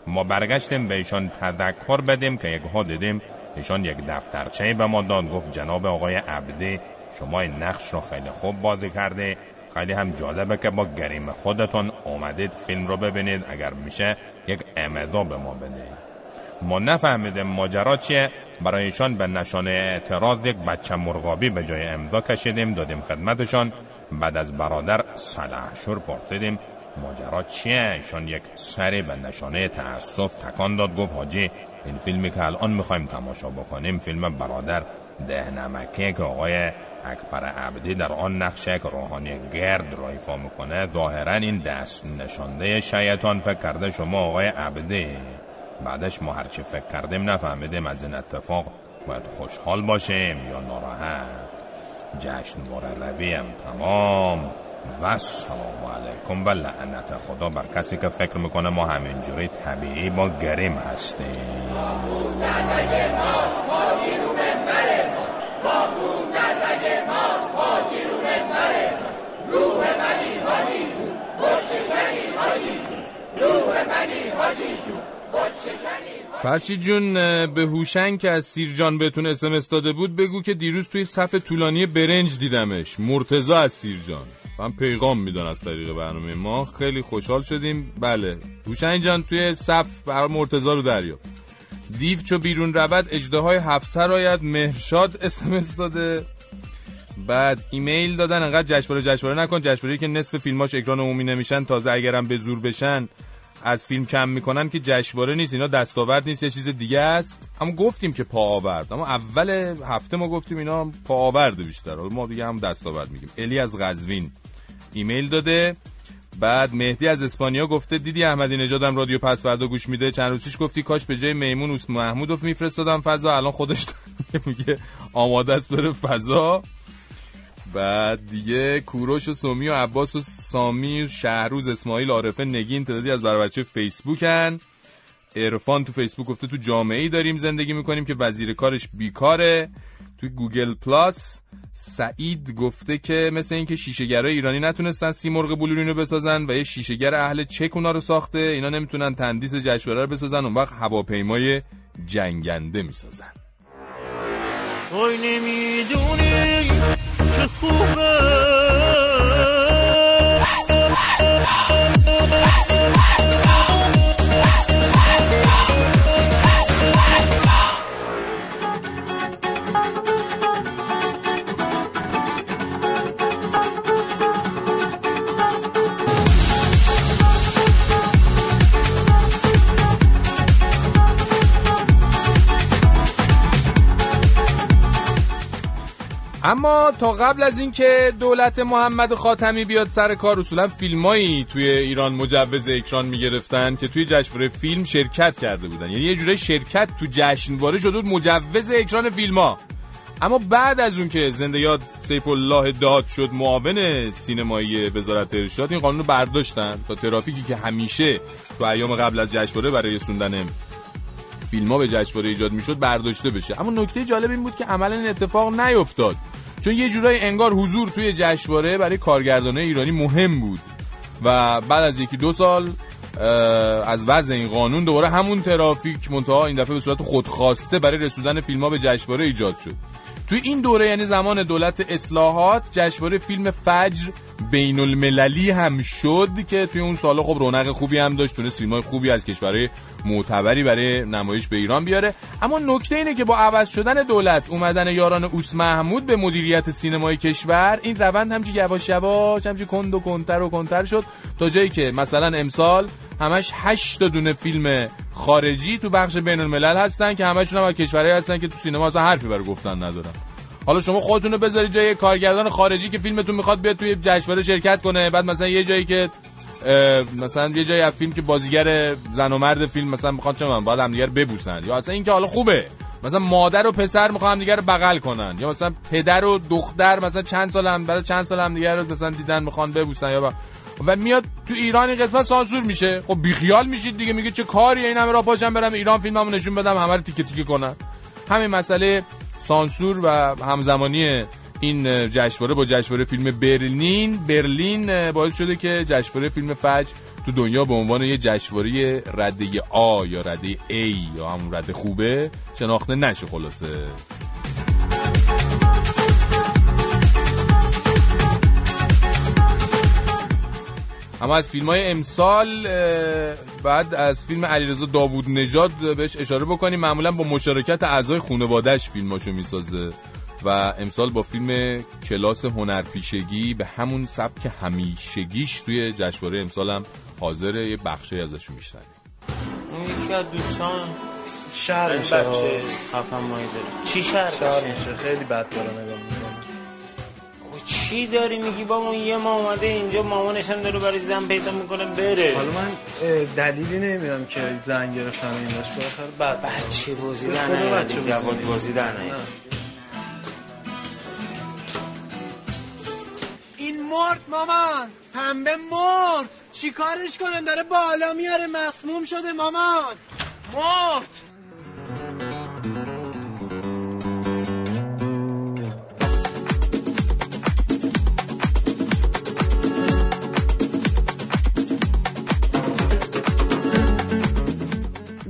ما برگشتیم به ایشان تذکر بدیم که یک ها دیدیم ایشان یک دفترچه به ما داد گفت جناب آقای عبدی شما این نقش رو خیلی خوب بازی کرده. خیلی هم جالبه که با گریم خودتون اومدید فیلم رو ببینید. اگر میشه یک امضا به ما بدهید. ما نفهمیدیم ماجرا چیه. برای ایشان به نشانه اعتراض یک بچه مرغابی به جای امضا کشیدیم دادیم خدمتشان. بعد از برادر شور پرسیدیم ماجرا چیه؟ ایشان یک سری به نشانه تأسف تکان داد گفت حاجی این فیلمی که الان می‌خوایم تماشا بکنیم فیلم برادر ده نمکه که آقای اکبر عبدی در آن نقشه که روحانی گرد را ایفا می‌کنه ظاهرا این دست نشانده شیطان. فکر کرده شما آقای عبدی. بعدش ما هرچی فکر کردیم نفهمیدیم از این اتفاق باید خوشحال باشیم یا ناراحت. جشنوار رویم تمام. و سلام علیکم و لعنت خدا بر کسی که فکر می‌کنه ما همینجوری طبیعی با گریم هستیم روح منی حاجی جون روح منی حاجی جون فرشید جون به هوشنگ که از سیرجان بهتون اسمس داده بود بگو که دیروز توی صف طولانی برنج دیدمش. مرتزا از سیرجان من پیغام میدن از طریق برنامه ما. خیلی خوشحال شدیم. بله. هوشنگ جان توی صف بر مرتزا رو دریا دیو چو بیرون رود اجده های هفت سر مهرشاد اسمس داده. بعد ایمیل دادن. انقدر جشنواره جشنواره نکن. جشنواره که نصف فیلماش اکران عمومی نمیشن. تازه اگرم به زور بشن
از فیلم کم می‌کنن که جشنواره نیست اینا دستاورد نیست یه چیز دیگه است. اما گفتیم که پا آورد اما اول هفته ما گفتیم اینا پا آورد بیشتر ما دیگه هم دستاورد میگیم الی از قزوین ایمیل داده. بعد مهدی از اسپانیا گفته دیدی احمدی نژادم رادیو پس فردا گوش میده؟ چند روزیش گفتی کاش به جای میمون اوس محمودو میفرستادم فضا. الان خودش [laughs] میگه آماده است بره فضا. بعد دیگه کوروش و سومی و عباس و سامی و شهروز اسماعیل عارفه نگین تعدادی از بر بچه فیسبوکن. عرفان تو فیسبوک گفته تو جامعه ای داریم زندگی می‌کنیم که وزیر کارش بیکاره. تو Google Plus سعید گفته که مثل اینکه شیشه‌گرای ایرانی نتونستن سیمرغ بلورین رو بسازن و یه شیشه‌گر اهل چک اونا رو ساخته. اینا نمی‌تونن تندیس جشنواره رو بسازن اون وقت هواپیمای جنگنده می‌سازن.
که خوبه
اما تا قبل از اینکه دولت محمد خاتمی بیاد سر کار اصولا فیلمایی توی ایران مجوز اکران می‌گرفتن که توی جشنواره فیلم شرکت کرده بودن. یعنی یه جوره شرکت تو جشنواره شده بود مجوز اکران فیلما اما بعد از اون که زنده یاد سیف الله داد شد معاون سینمایی وزارت ارشاد این قانون رو برداشتن تا ترافیکی که همیشه تو ایام قبل از جشنواره برای رسوندن فیلم ها به جشنواره ایجاد می‌شد برداشته بشه. اما نکته جالب این بود که عملا این اتفاق نیفتاد. چون یه جورایی انگار حضور توی جشنواره برای کارگردانه ایرانی مهم بود. و بعد از یکی دو سال از وضع این قانون دوباره همون ترافیک منتها این دفعه به صورت خودخواسته برای رسوندن فیلم ها به جشنواره ایجاد شد. توی این دوره یعنی زمان دولت اصلاحات جشنواره فیلم فجر بین المللی هم شد که توی اون سالا خب رونق خوبی هم داشت تونست فیلم های خوبی از کشورهای معتبری برای نمایش به ایران بیاره. اما نکته اینه که با عوض شدن دولت اومدن یاران اوس محمود به مدیریت سینمای کشور این روند همچی یواش یواش همچی کند و کنتر و کنتر شد تا جایی که مثلا امسال همش 8 تا دونه فیلم خارجی تو بخش بین الملل هستن که همشون هم از کشورهایی هستن که تو سینما اصلا حرفی برای گفتن ندارن. حالا شما خودتون رو بذارید جای کارگردان خارجی که فیلمتون می‌خواد بیاد توی جشنواره شرکت کنه. بعد مثلا یه جایی که مثلا یه جایی از فیلم که بازیگر زن و مرد فیلم مثلا می‌خواد چه من بعد دیگر ببوسن. یا اصلا اینکه حالا خوبه. مثلا مادر و پسر می‌خوان دیگر رو بغل کنن. یا مثلا پدر و دختر مثلا چند سال هم بعد چند سال هم دیگر رو مثلا دیدن می‌خوان ببوسن یا با... و میاد تو ایران این قسمت سانسور میشه. خب بیخیال میشید دیگه میگه چه کاری این همه را پاشم برم ایران فیلممو نشون بدم همه رو تیکه تیکه کنن. همین مسئله سانسور و همزمانی این جشنواره با جشنواره فیلم برلین برلین باعث شده که جشنواره فیلم فجر تو دنیا به عنوان یه جشنواره رده آ یا رده A یا همون رده خوبه شناخته نشه خلاصه. اما از فیلم های امسال بعد از فیلم علیرضا داوود نژاد بهش اشاره بکنیم. معمولا با مشارکت اعضای خانواده‌اش فیلماشو می‌سازه و امسال با فیلم کلاس هنرپیشگی به همون سبک همیشگیش توی جشنواره امسال هم حاضر یه بخشی ازش میشنویم
یکی از دوستان
شهر
بچه خفن مایی داره چی شهر
میشه؟ خیلی بد داره نگاه
چی داری میگی بابا؟ یه ما اومده اینجا مامانش هم داره برای زن پیدا می‌کنه بره.
حالا من دلیلی نمی‌دونم که زن گرفتن این داشت. بالاخره بعد.
بچه بازی در جواد بازی در
این مرد مامان پنبه مرد. چیکارش کنن داره بالا میاره مسموم شده مامان. مرد!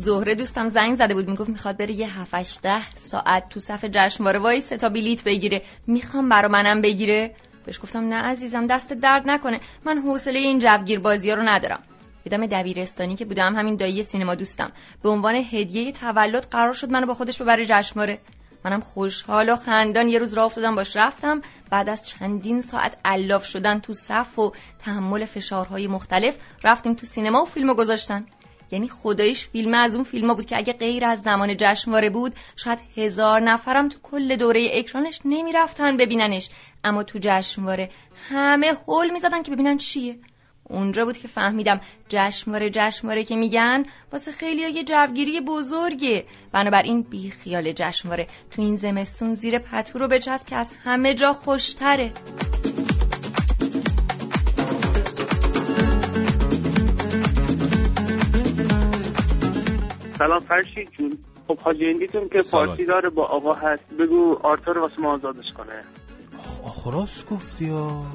زهره دوستم زنگ زده بود می‌گفت می‌خواد بره یه 7 ده ساعت تو صف جشنواره وایسه تا بلیت بگیره. می‌خوام برا منم بگیره. بهش گفتم نه عزیزم دست درد نکنه. من حوصله این جوگیر بازی رو ندارم. یادم دبیرستانی که بودم همین دایی سینما دوستم. به عنوان هدیه تولد قرار شد منو با خودش ببره جشنواره. منم خوشحال و خندان یه روز راه افتادم باش رفتم. بعد از چندین ساعت الاف شدن تو صف و تحمل فشارهای مختلف رفتیم تو سینما و فیلمو گذاشتن. یعنی خدایش فیلم از اون فیلم بود که اگه غیر از زمان جشنواره بود شاید هزار نفرم تو کل دوره اکرانش نمی‌رفتن ببیننش. اما تو جشنواره همه هول می‌زدن که ببینن چیه. اونجا بود که فهمیدم جشنواره جشنواره که میگن واسه خیلی یه جوگیری بزرگه. بنابراین بی خیال جشنواره. تو این زمستون زیر پتو رو بچسب که از همه جا خوشتره.
سلام فرشید جون. خب حاجی اندیتون که پارتی داره با آقا هست. بگو آرتور واسه ما آزادش کنه.
خلاص گفتی ها.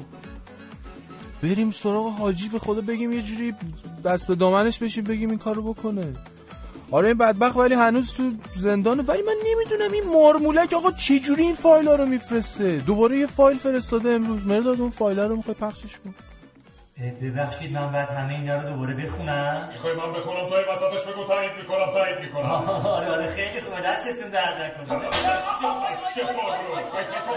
بریم سراغ حاجی به خدا بگیم یه جوری دست به دامنش بشیم بگیم این کارو بکنه. آره این بدبخت ولی هنوز تو زندانه. ولی من نمی‌دونم این مارمولک آقا چجوری این فایل ها رو میفرسته؟ دوباره یه فایل فرستاده امروز. مرداد اون فایل ها رو می‌خوای پخشش کن
ببخشید من بعد همه اینا رو دوباره بخونم.
می‌خوای من بخونم؟ تو وسطش بگو تایید می‌کنم تایید می‌کنم.
آره آره خیلی خوبه. دستتون درد نکنه.
چه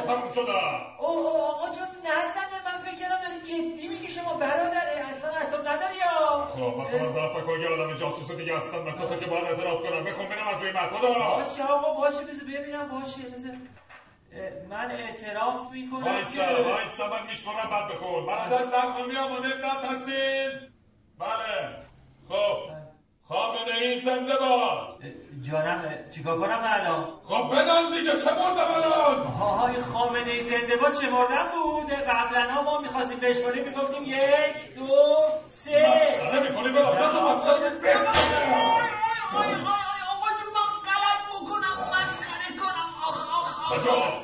تموم شده.
اوه آقا جون نزده. من فکر کردم داری جدی میگی شما برادره اصلا اصلا نداری یا؟
خب من ظرف کار یه آدم جاسوس دیگه هستم مثلا تو که باید اعتراف کنم. بخون ببینم از روی مطبع
باشه آقا باشه. بذار ببینم. باشه بذار. من اعتراف می‌کنم
وایسا
که
وایسا من میشمارم بعد بخور برادر زرقامی آماده ضبط هستین بله خب خامنه ای زنده باد
جانم چیکار کنم الان
خب بدان دیگه چه مردم الان
های خامنه ای زنده باد چه مردم بود قبلا ها ما می‌خواستیم بشماریم می‌گفتیم یک دو سه
مسخره می‌کنی به آفت و مسخره
آقا من غلط بکنم مسخره کنم آخ آخ آخ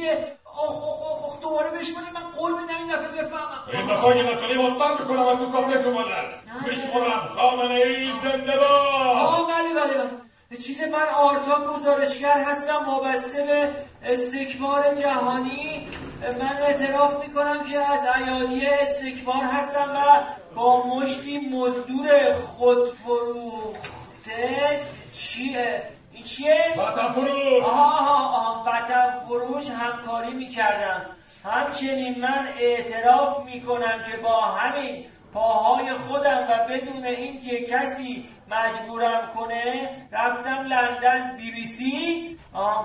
دیگه آخ آخ آخ آخ دوباره بشماریم من قول میدم این دفعه بفهمم.
این اگه نتونی مستر می‌کنم از تو کاسه کمالت میشمارم خامنه ای زنده باد
آقا بله بله بله. چیز من آرتا گزارشگر هستم وابسته به استکبار جهانی. من اعتراف می‌کنم که از ایادی استکبار هستم و با مشتی مزدور خودفروخته چیه؟ این چیه؟
وطن فروش
آها آها وطن فروش همکاری می‌کردم همچنین من اعتراف می‌کنم که با همین پاهای خودم و بدون اینکه کسی مجبورم کنه رفتم لندن بی بی سی.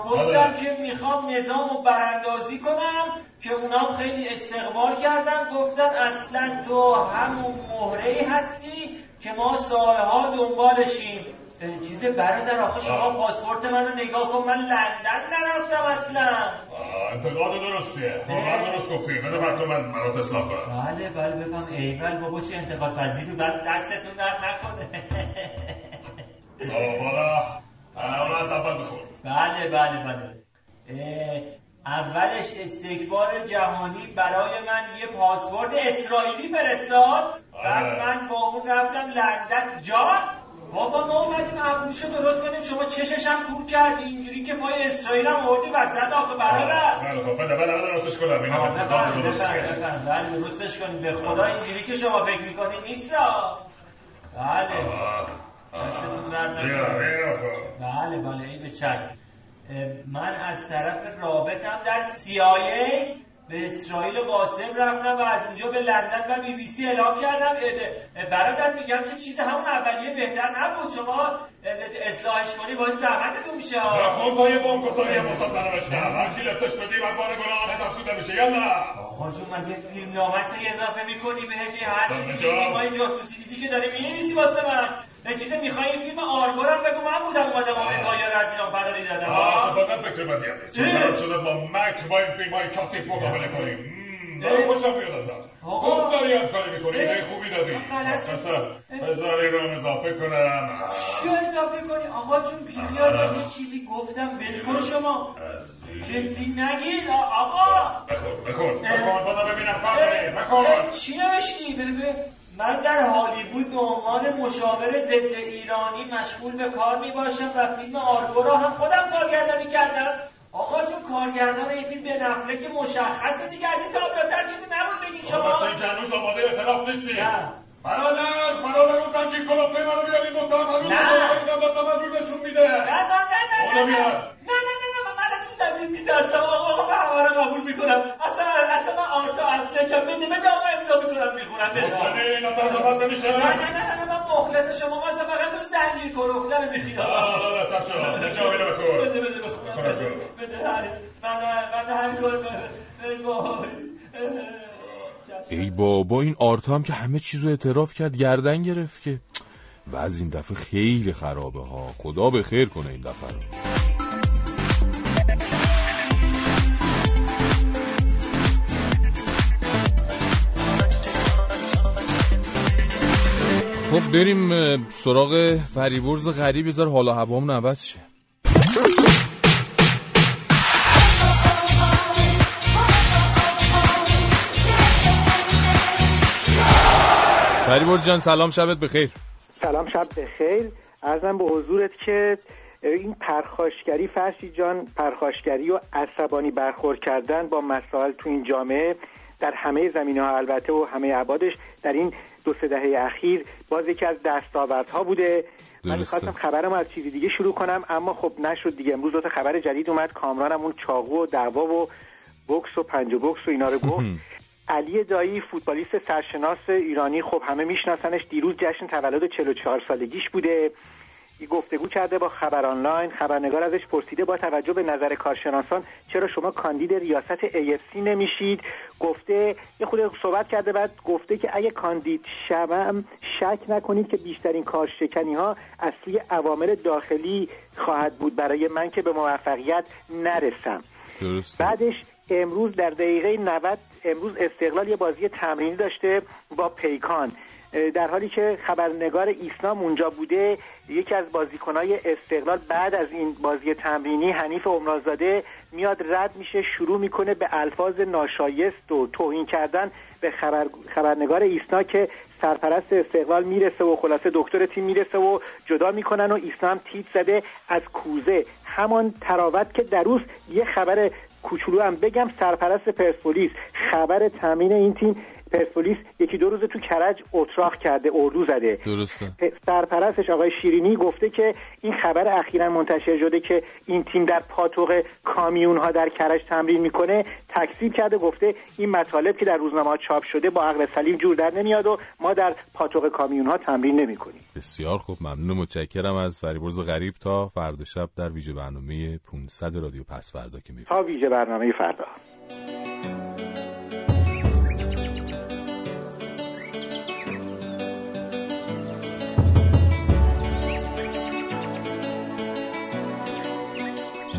گفتم که می‌خوام نظام رو براندازی کنم که اونام خیلی استقبال کردن. گفتن اصلا تو همون مهره هستی که ما سالها دنبالشیم. چیز برادر آخه شما پاسپورت منو نگاه کن من لندن نرفتم اصلا.
انتقاد درستیه. واقعا درست گفتی بده بعد من برات اصلاح کنم.
بله بله بفهم. ایول بابا چه انتقاد پذیری بعد دستتون درد نکنه.
حالا حالا از اول بخور
بله بله بله. اولش استکبار جهانی برای من یه پاسپورت اسرائیلی فرستاد. بعد من با اون رفتم لندن. جان؟ بابا ما اومدیم ابروشو درست کنیم شما چشش هم کور کردی اینجوری که پای اسرائیل هم آوردی وسط آخه برادر.
بله بده بده درستش کنم این هم انتقاد درستیه
بله درستش کنیم. به خدا اینجوری که شما فکر می‌کنی نیست بله. دستتون در بله بله این به چشم. من از طرف رابطم در CIA به اسرائیل قاسم رفتم و از اونجا به لندن و بی بی سی اعلام کردم. برادر میگم که چیز همون اولیه بهتر نبود. شما اصلاحش کنی باعث زحمتتون میشه.
با یه بام گذاری هم وسط ننوشتم هرچی لفتش بدی من بار گناه هم افسوده میشه یلا
آقا جون من یه فیلم نامست اضافه می‌کنی بهش هر چی فیلمای جاسوسی دیدی که داری می‌نویسی واسه من. به چیز می‌خوای فیلم آرگورم بگو. من بودم اومدم آمریکا یا از ایران فراری دادم.
آه واقعا فکر بدی هم چون شده با مک با این فیلم های کاسیف مقابله کنیم داره خوشم بیاد ازت. خوب داری هم کاری می‌کنی؟ ایده خوبی دادی اصلا بذار این رو اضافه کنم.
چی اضافه کنی؟ آقا جون بیخیال یه چیزی گفتم بلکن شما. جدی نگید. آقا.
بخون بخون بخون بدا ببینم کار کنی. بخون
چی نوشتی؟ ببین من در هالیوود به عنوان مشاور ضد ایرانی مشغول به کار می باشم و فیلم آرگو را هم خودم کارگردانی کردم. آقا چون کارگردان این فیلم به نفله که مشخصه دیگه از این تابلوتر چیزی نبود بگین شما.
این که هنوز آماده اعتراف نیستی. برادر برادر اون زنجیر کلافه منو بیاری متهم هنوز
نه. نه نه نه نه نه. نه. نه نه نه. زنجیر میترسم آقا آقا من همه رو قبول می‌کنم. اصلا اصلا من آرتا اپلیکم بده بده آقا امضا می‌کنم می‌خونم. بده نه نه نه نه من مخلص شما. من اصلا فقط اون زنجیر کروفتن رو میخیدم. بده بده بده بده هر- من من همینطور ای وای.
ای بابا این آرتا هم که همه چیزو اعتراف کرد گردن گرفت که. و از این دفعه خیلی خرابه ها. خدا به خیر کنه این دفعه رو. خب بریم سراغ فریبرز غریب. بذار حالا هوامون عوض شه. فریبرز جان سلام شبت بخیر.
سلام شب بخیر. ارزم به حضورت که این پرخاشگری فرشی جان پرخاشگری و عصبانی برخورد کردن با مسائل تو این جامعه در همه زمینه ها البته و همه عبادش در این دو سه دهه اخیر باز یکی از دستاوردها بوده. من. می‌خواستم خبرم از چیزی دیگه شروع کنم اما خب نشد دیگه. امروز دو تا خبر جدید اومد. کامرانم اون چاقو و دعوا و بوکس و پنج و بوکس و اینا رو گفت. علی دایی فوتبالیست سرشناس ایرانی خب همه میشناسنش. دیروز جشن تولد 44 سالگیش بوده. گفتگو کرده با خبر آنلاین. خبرنگار ازش پرسیده با توجه به نظر کارشناسان چرا شما کاندید ریاست AFC نمیشید؟ گفته یه خود صحبت کرده بعد گفته که اگه کاندید شوم شک نکنید که بیشترین کارشکنی ها اصلی عوامل داخلی خواهد بود. برای من که به موفقیت نرسم.
درست
بعدش امروز در دقیقه 90 امروز استقلال یه بازی تمرینی داشته با پیکان. در حالی که خبرنگار ایسلام اونجا بوده یکی از بازیکنهای استقلال بعد از این بازی تمرینی حنیف عمرانزاده میاد رد میشه شروع می‌کنه به الفاظ ناشایست و توهین کردن به خبر... خبرنگار ایسنا که سرپرست استقلال می‌رسه و خلاصه دکتر تیم می‌رسه و جدا می‌کنن و ایسنا هم تیت زده از کوزه. همان تراوت که در روز یه خبر کوچولو هم بگم سرپرست پرسپولیس. خبر تامین این تیم پرسپولیس یکی دو روز تو کرج اتراق کرده اردو زده.
درسته.
سرپرستش آقای شیرینی گفته که این خبر اخیرا منتشر شده که این تیم در پاتوق کامیون ها در کرج تمرین می‌کنه. تکذیب کرده گفته این مطالب که در روزنامه ها چاپ شده با عقل سلیم جور در نمیاد و ما در پاتوق کامیون ها تمرین نمی‌کنیم.
بسیار خوب ممنون متشکرم از فریبرز غریب تا فردا شب در ویژه برنامه 500 رادیو پس فردا که می‌بینیم
تا ویژه برنامه فردا.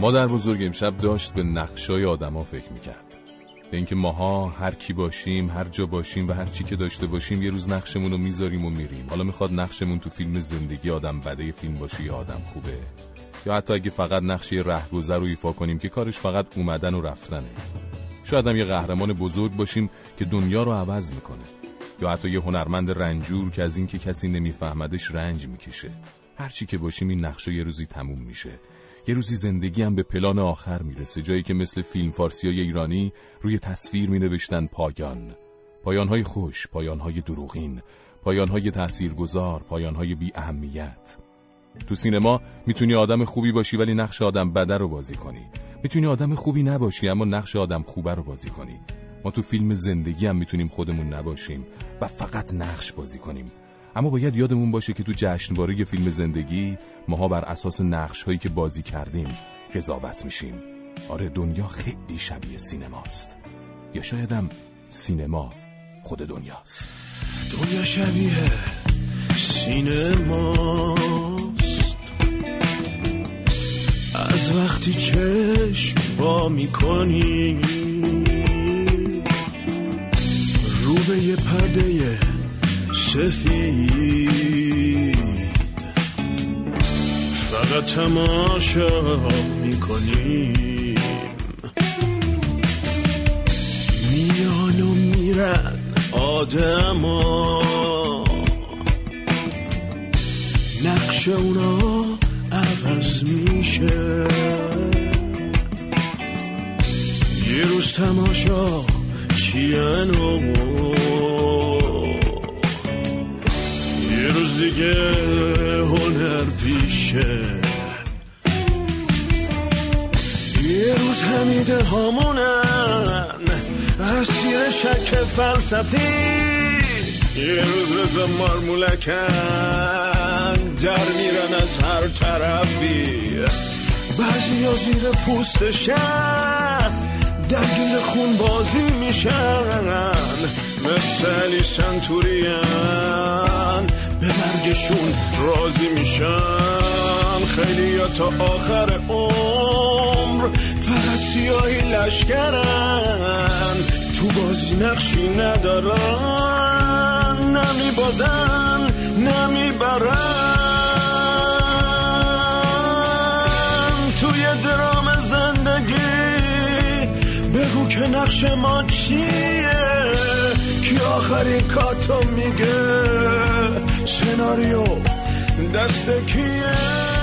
مادر بزرگ امشب داشت به نقشای آدما فکر می‌کرد. به اینکه ماها هر کی باشیم هر جا باشیم و هر چی که داشته باشیم یه روز نقشمون رو می‌ذاریم و میریم. حالا می‌خواد نقشمون تو فیلم زندگی آدم بده فیلم باشه یا آدم خوبه. یا حتی اگه فقط نقش رهگذر رو ایفا کنیم که کارش فقط اومدن و رفتنه. شاید هم یه قهرمان بزرگ باشیم که دنیا رو عوض می‌کنه. یا حتی یه هنرمند رنجور که از اینکه کسی نمیفهمدش رنج می‌کشه. هر چی که باشیم این نقشه یه روزی تموم میشه. یه روزی زندگی هم به پلان آخر می‌رسه جایی که مثل فیلم فارسی های ایرانی روی تصویر می نوشتن پایان. پایانهای خوش، پایانهای دروغین پایانهای تاثیرگذار، پایانهای بی اهمیت. تو سینما می‌تونی آدم خوبی باشی ولی نقش آدم بده رو بازی کنی. می‌تونی آدم خوبی نباشی اما نقش آدم خوبه رو بازی کنی. ما تو فیلم زندگی هم می‌تونیم خودمون نباشیم و فقط نقش بازی کنیم. اما باید یادمون باشه که تو جشنواره فیلم زندگی ماها بر اساس نقش هایی که بازی کردیم قضاوت میشیم. آره دنیا خیلی شبیه سینماست. یا شایدم سینما خود دنیاست.
دنیا شبیه سینماست. از وقتی چشم وا می‌کنی رو به یه پرده سفید فقط تماشا می‌کنیم. میان و میرن آدما. نقش اونا عوض میشه. یه روز تماشا چین و دیگه هنر پیشه. یه روز همیده هامونن اسیر شک فلسفی. یه روز رزا مارمولکن در میرن از هر طرفی. بعضی ها زیر پوستشن درگیر خون بازی میشن. مثل علی سنتورین به مرگشون راضی میشن. خیلی تا آخر عمر فقط سیاهی لشکرن. تو بازی نقشی ندارن. نمی بازن نمی برن توی درام زندگی بگو که نقش ما چیه؟ کی آخری کاتو میگه؟ سناریو دست کیه؟